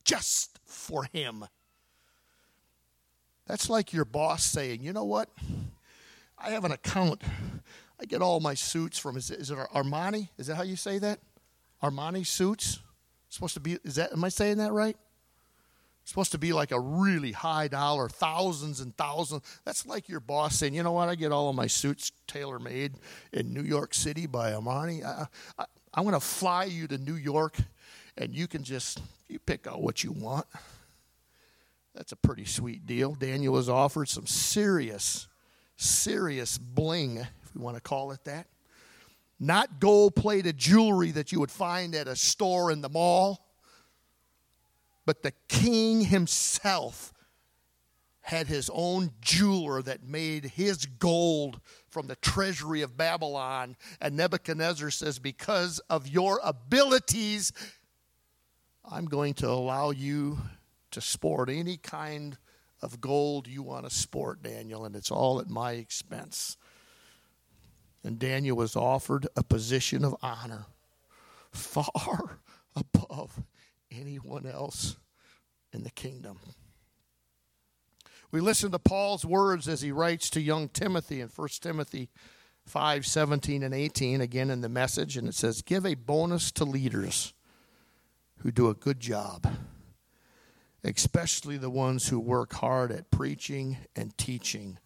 just for him. That's like your boss saying, you know what? I have an account. I get all my suits from, is it, is it Armani? Is that how you say that? Armani suits? supposed to be, is that, am I saying that right? Supposed to be like a really high dollar, thousands and thousands. That's like your boss saying, you know what, I get all of my suits tailor made in New York City by Armani. I'm going to fly you to New York and you can just, you pick out what you want. That's a pretty sweet deal. Daniel was offered some serious, serious bling, if we want to call it that. Not gold plated jewelry that you would find at a store in the mall but the king himself had his own jeweler that made his gold from the treasury of Babylon. And Nebuchadnezzar says, Because of your abilities, I'm going to allow you to sport any kind of gold you want to sport, Daniel, and it's all at my expense. And Daniel was offered a position of honor far (laughs) above anyone else in the kingdom. We listen to Paul's words as he writes to young Timothy in 1 Timothy 5 17 and 18, again in the message, and it says, Give a bonus to leaders who do a good job, especially the ones who work hard at preaching and teaching.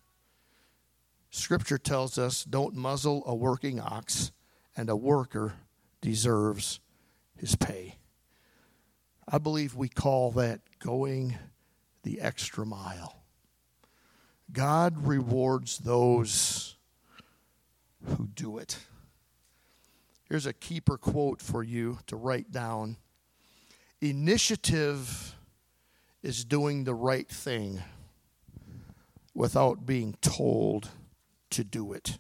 Scripture tells us, Don't muzzle a working ox, and a worker deserves his pay. I believe we call that going the extra mile. God rewards those who do it. Here's a keeper quote for you to write down Initiative is doing the right thing without being told to do it.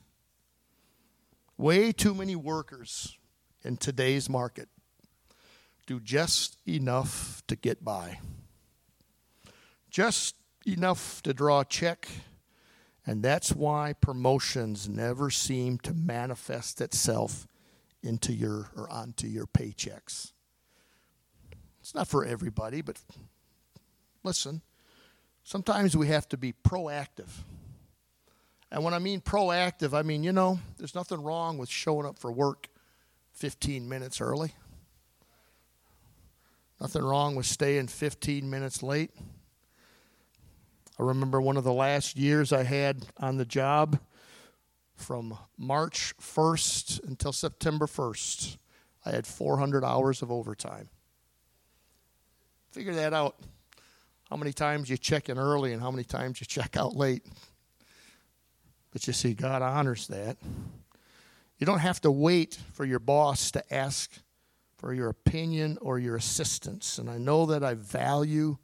Way too many workers in today's market do just enough to get by, just enough to draw a check. And that's why promotions never seem to manifest itself into your or onto your paychecks. It's not for everybody, but listen, sometimes we have to be proactive. And when I mean proactive, I mean, you know, there's nothing wrong with showing up for work 15 minutes early. Nothing wrong with staying 15 minutes late. I remember one of the last years I had on the job from March 1st until September 1st. I had 400 hours of overtime. Figure that out. How many times you check in early and how many times you check out late. But you see, God honors that. You don't have to wait for your boss to ask for your opinion or your assistance. And I know that I value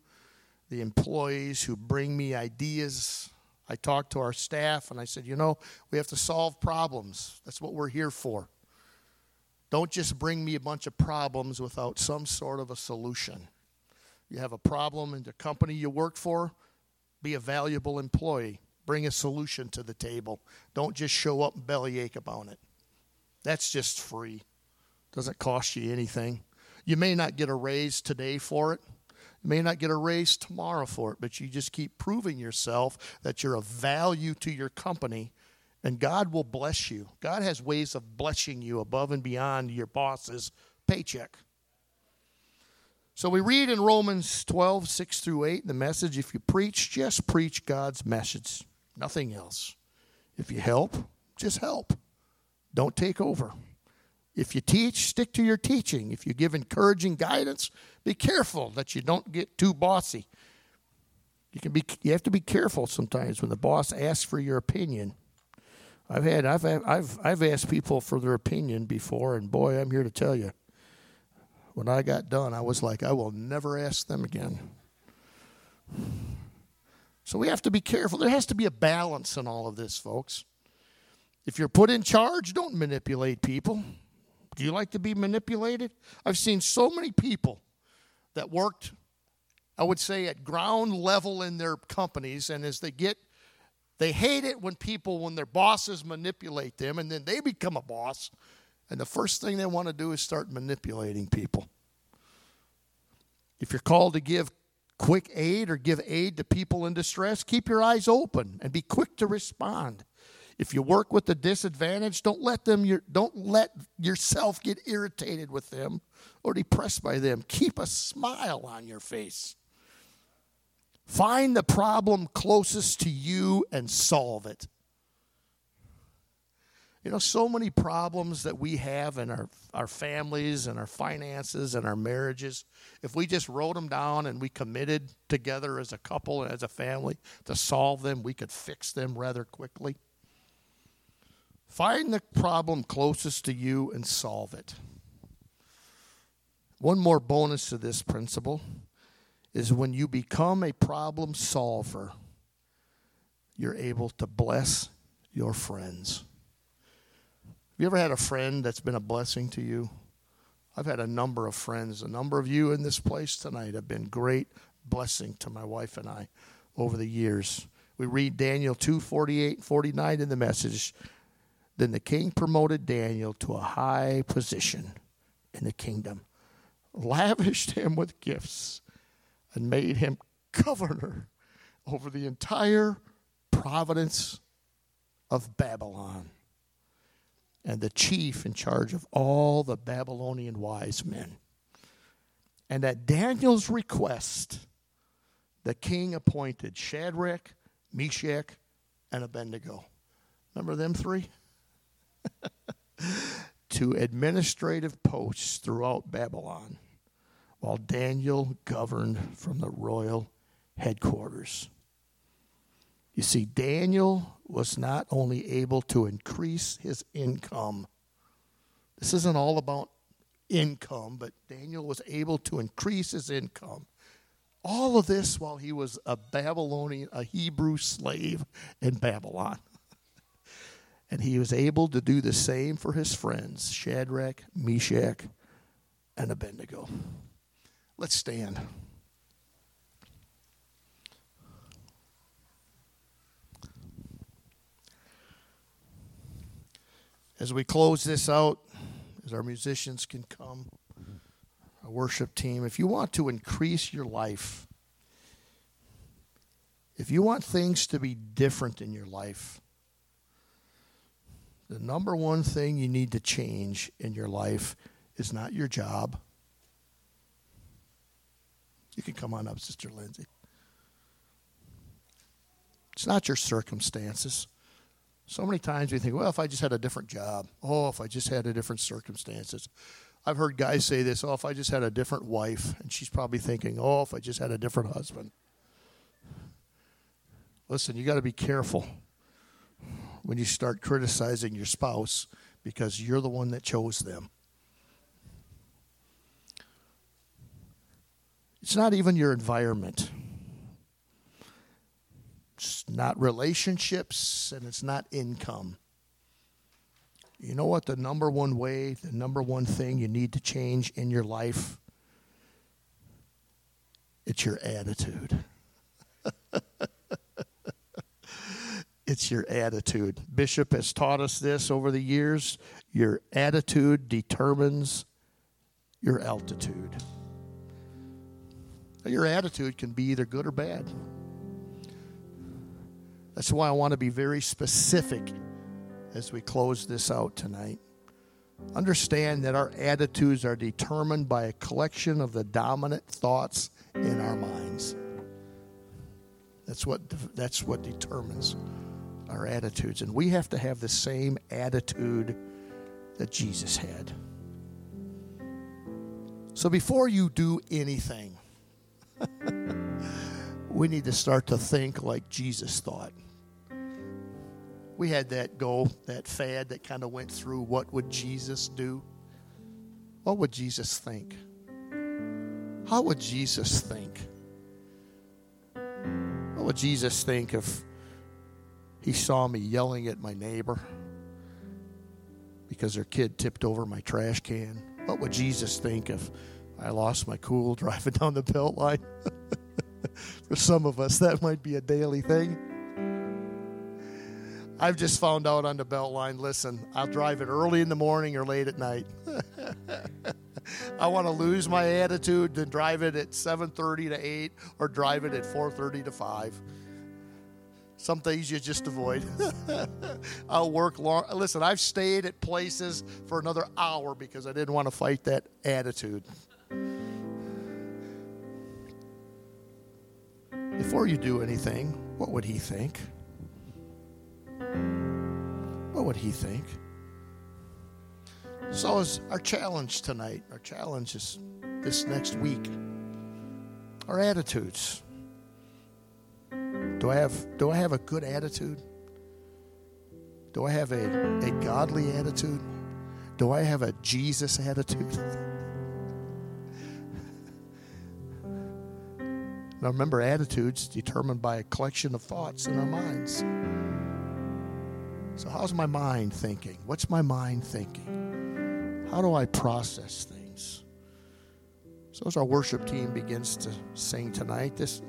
the employees who bring me ideas. I talked to our staff and I said, you know, we have to solve problems. That's what we're here for. Don't just bring me a bunch of problems without some sort of a solution. You have a problem in the company you work for, be a valuable employee. Bring a solution to the table. Don't just show up and bellyache about it. That's just free. Doesn't cost you anything. You may not get a raise today for it. You may not get a raise tomorrow for it, but you just keep proving yourself that you're of value to your company, and God will bless you. God has ways of blessing you above and beyond your boss's paycheck. So we read in Romans 12, 6 through 8, the message if you preach, just preach God's message, nothing else. If you help, just help. Don't take over. If you teach, stick to your teaching. If you give encouraging guidance, be careful that you don't get too bossy. You can be you have to be careful sometimes when the boss asks for your opinion. I've had I've I've I've asked people for their opinion before and boy, I'm here to tell you when I got done, I was like, I will never ask them again. So we have to be careful. There has to be a balance in all of this, folks. If you're put in charge, don't manipulate people. Do you like to be manipulated? I've seen so many people that worked, I would say, at ground level in their companies, and as they get, they hate it when people, when their bosses manipulate them, and then they become a boss and the first thing they want to do is start manipulating people. If you're called to give quick aid or give aid to people in distress, keep your eyes open and be quick to respond. If you work with the disadvantaged, don't let them don't let yourself get irritated with them or depressed by them. Keep a smile on your face. Find the problem closest to you and solve it. You know, so many problems that we have in our, our families and our finances and our marriages, if we just wrote them down and we committed together as a couple and as a family to solve them, we could fix them rather quickly. Find the problem closest to you and solve it. One more bonus to this principle is when you become a problem solver, you're able to bless your friends Have you ever had a friend that's been a blessing to you? I've had a number of friends. A number of you in this place tonight have been great blessing to my wife and I over the years. We read Daniel 2 48 49 in the message. Then the king promoted Daniel to a high position in the kingdom, lavished him with gifts, and made him governor over the entire province of Babylon and the chief in charge of all the Babylonian wise men. And at Daniel's request, the king appointed Shadrach, Meshach, and Abednego. Remember them three? (laughs) to administrative posts throughout Babylon, while Daniel governed from the royal headquarters. You see, Daniel was not only able to increase his income, this isn't all about income, but Daniel was able to increase his income. All of this while he was a Babylonian, a Hebrew slave in Babylon. And he was able to do the same for his friends, Shadrach, Meshach, and Abednego. Let's stand. as we close this out, as our musicians can come, our worship team, if you want to increase your life, if you want things to be different in your life, the number one thing you need to change in your life is not your job. You can come on up, Sister Lindsay. It's not your circumstances. So many times we think, well, if I just had a different job, oh, if I just had a different circumstances. I've heard guys say this, oh, if I just had a different wife, and she's probably thinking, oh, if I just had a different husband. Listen, you got to be careful when you start criticizing your spouse because you're the one that chose them. It's not even your environment. It's not relationships and it's not income. You know what? The number one way, the number one thing you need to change in your life? It's your attitude. (laughs) it's your attitude. Bishop has taught us this over the years. Your attitude determines your altitude. Your attitude can be either good or bad. That's why I want to be very specific as we close this out tonight. understand that our attitudes are determined by a collection of the dominant thoughts in our minds. That's what that's what determines our attitudes and we have to have the same attitude that Jesus had. So before you do anything, (laughs) we need to start to think like Jesus thought. We had that goal, that fad that kind of went through what would Jesus do? What would Jesus think? How would Jesus think? What would Jesus think if he saw me yelling at my neighbor because their kid tipped over my trash can? What would Jesus think if I lost my cool (laughs) driving down the belt line? (laughs) For some of us, that might be a daily thing. I've just found out on the belt line listen, I'll drive it early in the morning or late at night. (laughs) I want to lose my attitude than drive it at 7:30 to 8 or drive it at 4:30 to 5. Some things you just avoid. (laughs) I'll work long. Listen, I've stayed at places for another hour because I didn't want to fight that attitude. Before you do anything, what would he think? What would he think? So is our challenge tonight. Our challenge is this next week. Our attitudes. Do I have do I have a good attitude? Do I have a, a godly attitude? Do I have a Jesus attitude? (laughs) now remember attitudes determined by a collection of thoughts in our minds. So how's my mind thinking? What's my mind thinking? How do I process things? So as our worship team begins to sing tonight, this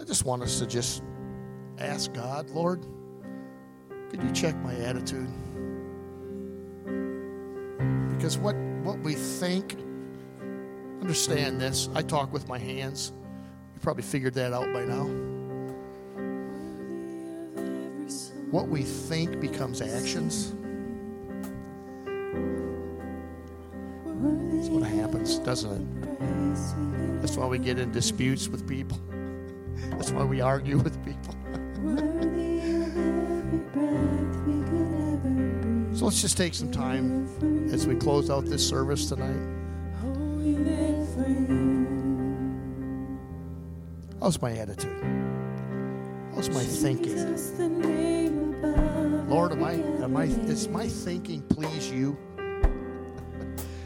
I just want us to just ask God, Lord, could you check my attitude? Because what, what we think, understand this. I talk with my hands. You probably figured that out by now. What we think becomes actions. That's what happens, doesn't it? That's why we get in disputes with people. That's why we argue with people. so let's just take some time as we close out this service tonight. How's my attitude? How's my thinking? Lord, am I am I (laughs) is my thinking please you?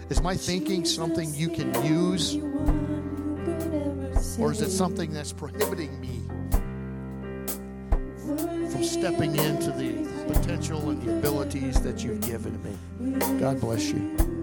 Is my thinking something you can use? Or is it something that's prohibiting me from stepping into the potential and the abilities that you've given me? God bless you.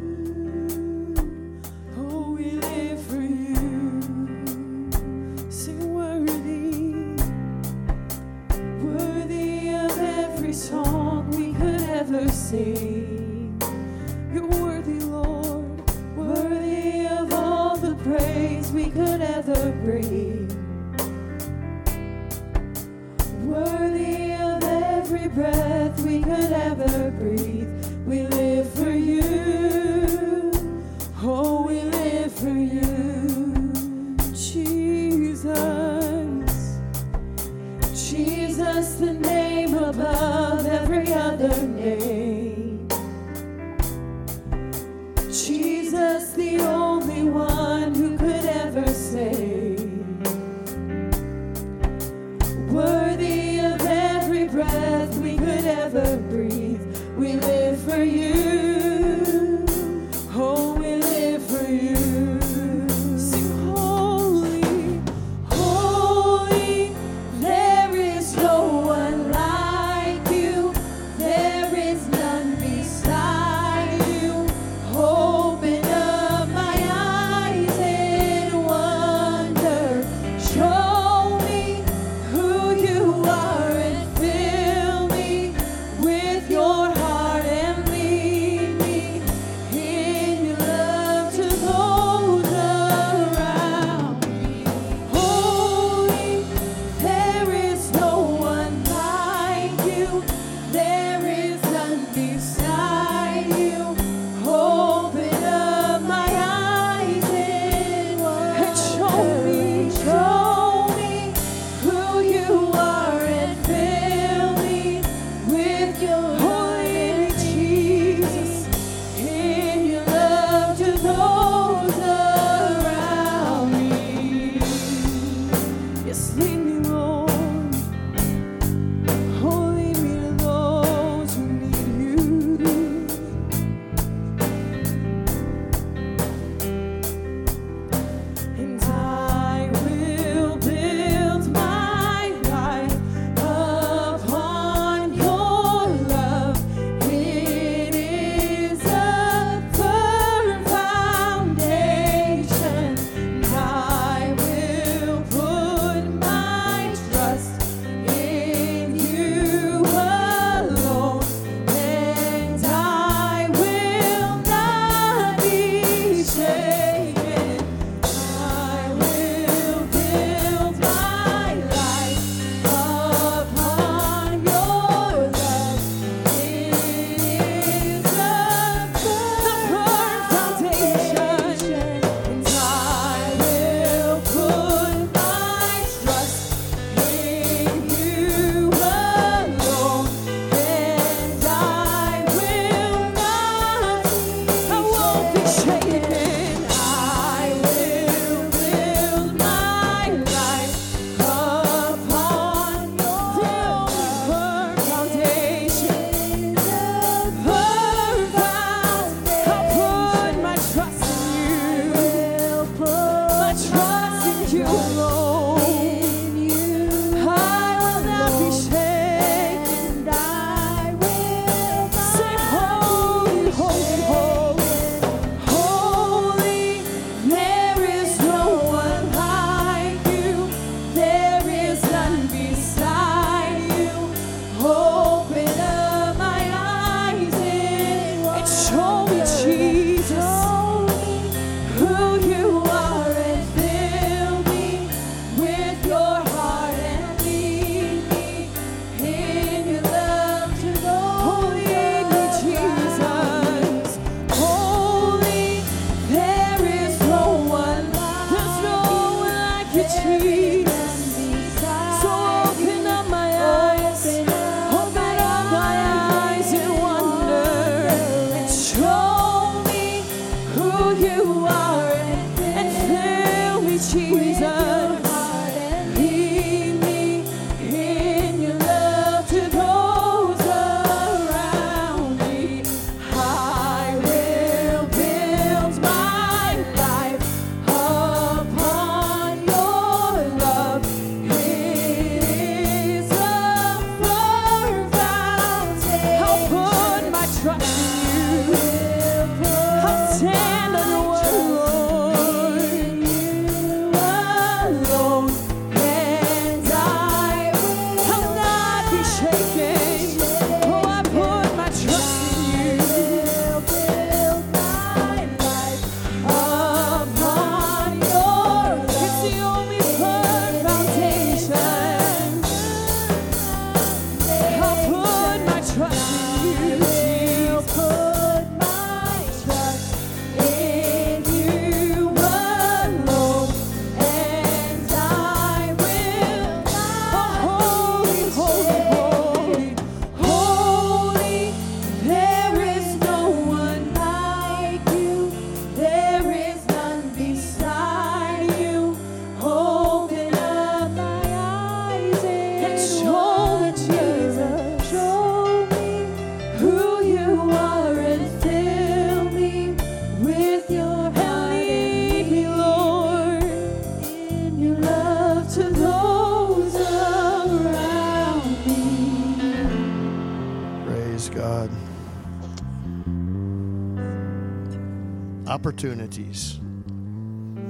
Opportunities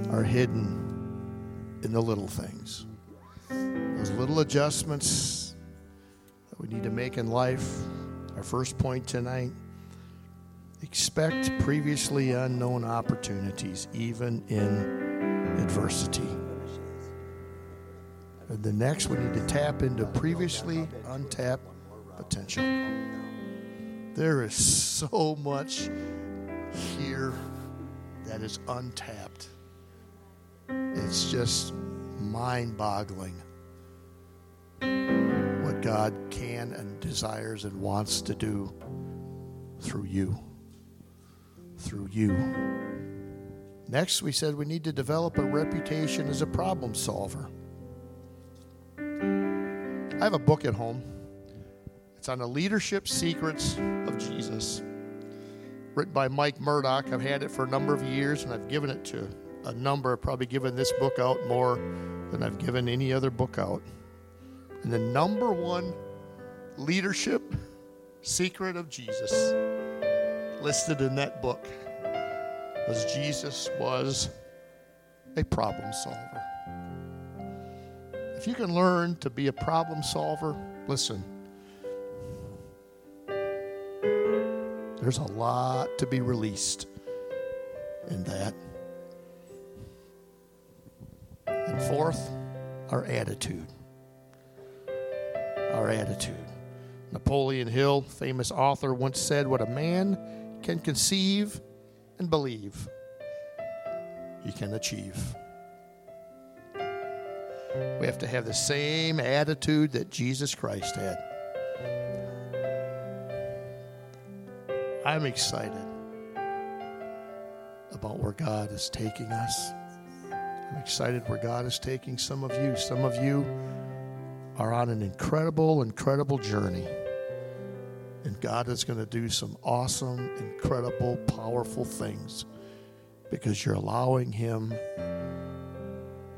are hidden in the little things. Those little adjustments that we need to make in life. Our first point tonight expect previously unknown opportunities, even in adversity. And the next, we need to tap into previously untapped potential. There is so much here that is untapped. It's just mind boggling what what God can and desires and wants to do through you. Through you. Next, we said we need to develop a reputation as a problem solver. I have a book at home. It's on the leadership secrets of Jesus, written by Mike Murdock. I've had it for a number of years, and I've given it to a number. I've probably given this book out more than I've given any other book out. And the number one leadership secret of Jesus listed in that book was Jesus was a problem solver. If you can learn to be a problem solver, listen, there's a lot to be released in that. And fourth, our attitude. Our attitude. Napoleon Hill, famous author, once said, What a man can conceive and believe, he can achieve. We have to have the same attitude that Jesus Christ had. I'm excited about where God is taking us. I'm excited where God is taking some of you. Some of you are on an incredible, incredible journey. And God is going to do some awesome, incredible, powerful things because you're allowing Him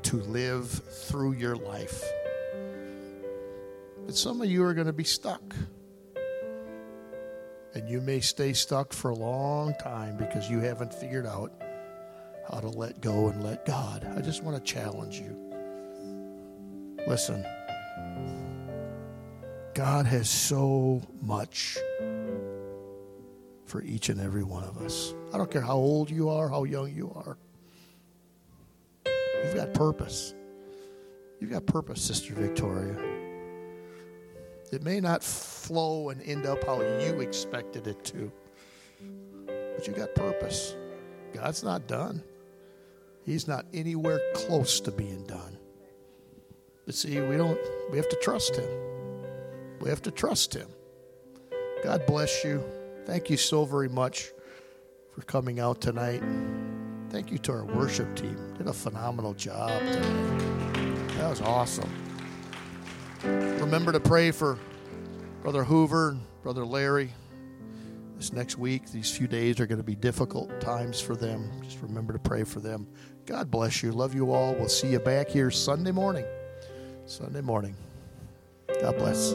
to live through your life. But some of you are going to be stuck. And you may stay stuck for a long time because you haven't figured out how to let go and let God. I just want to challenge you. Listen, God has so much for each and every one of us. I don't care how old you are, how young you are. You've got purpose. You've got purpose, Sister Victoria. It may not flow and end up how you expected it to, but you got purpose. God's not done. He's not anywhere close to being done. But see, we don't we have to trust him. We have to trust him. God bless you. Thank you so very much for coming out tonight. Thank you to our worship team. Did a phenomenal job tonight. That was awesome. Remember to pray for Brother Hoover and Brother Larry. This next week, these few days are going to be difficult times for them. Just remember to pray for them. God bless you. Love you all. We'll see you back here Sunday morning. Sunday morning. God bless.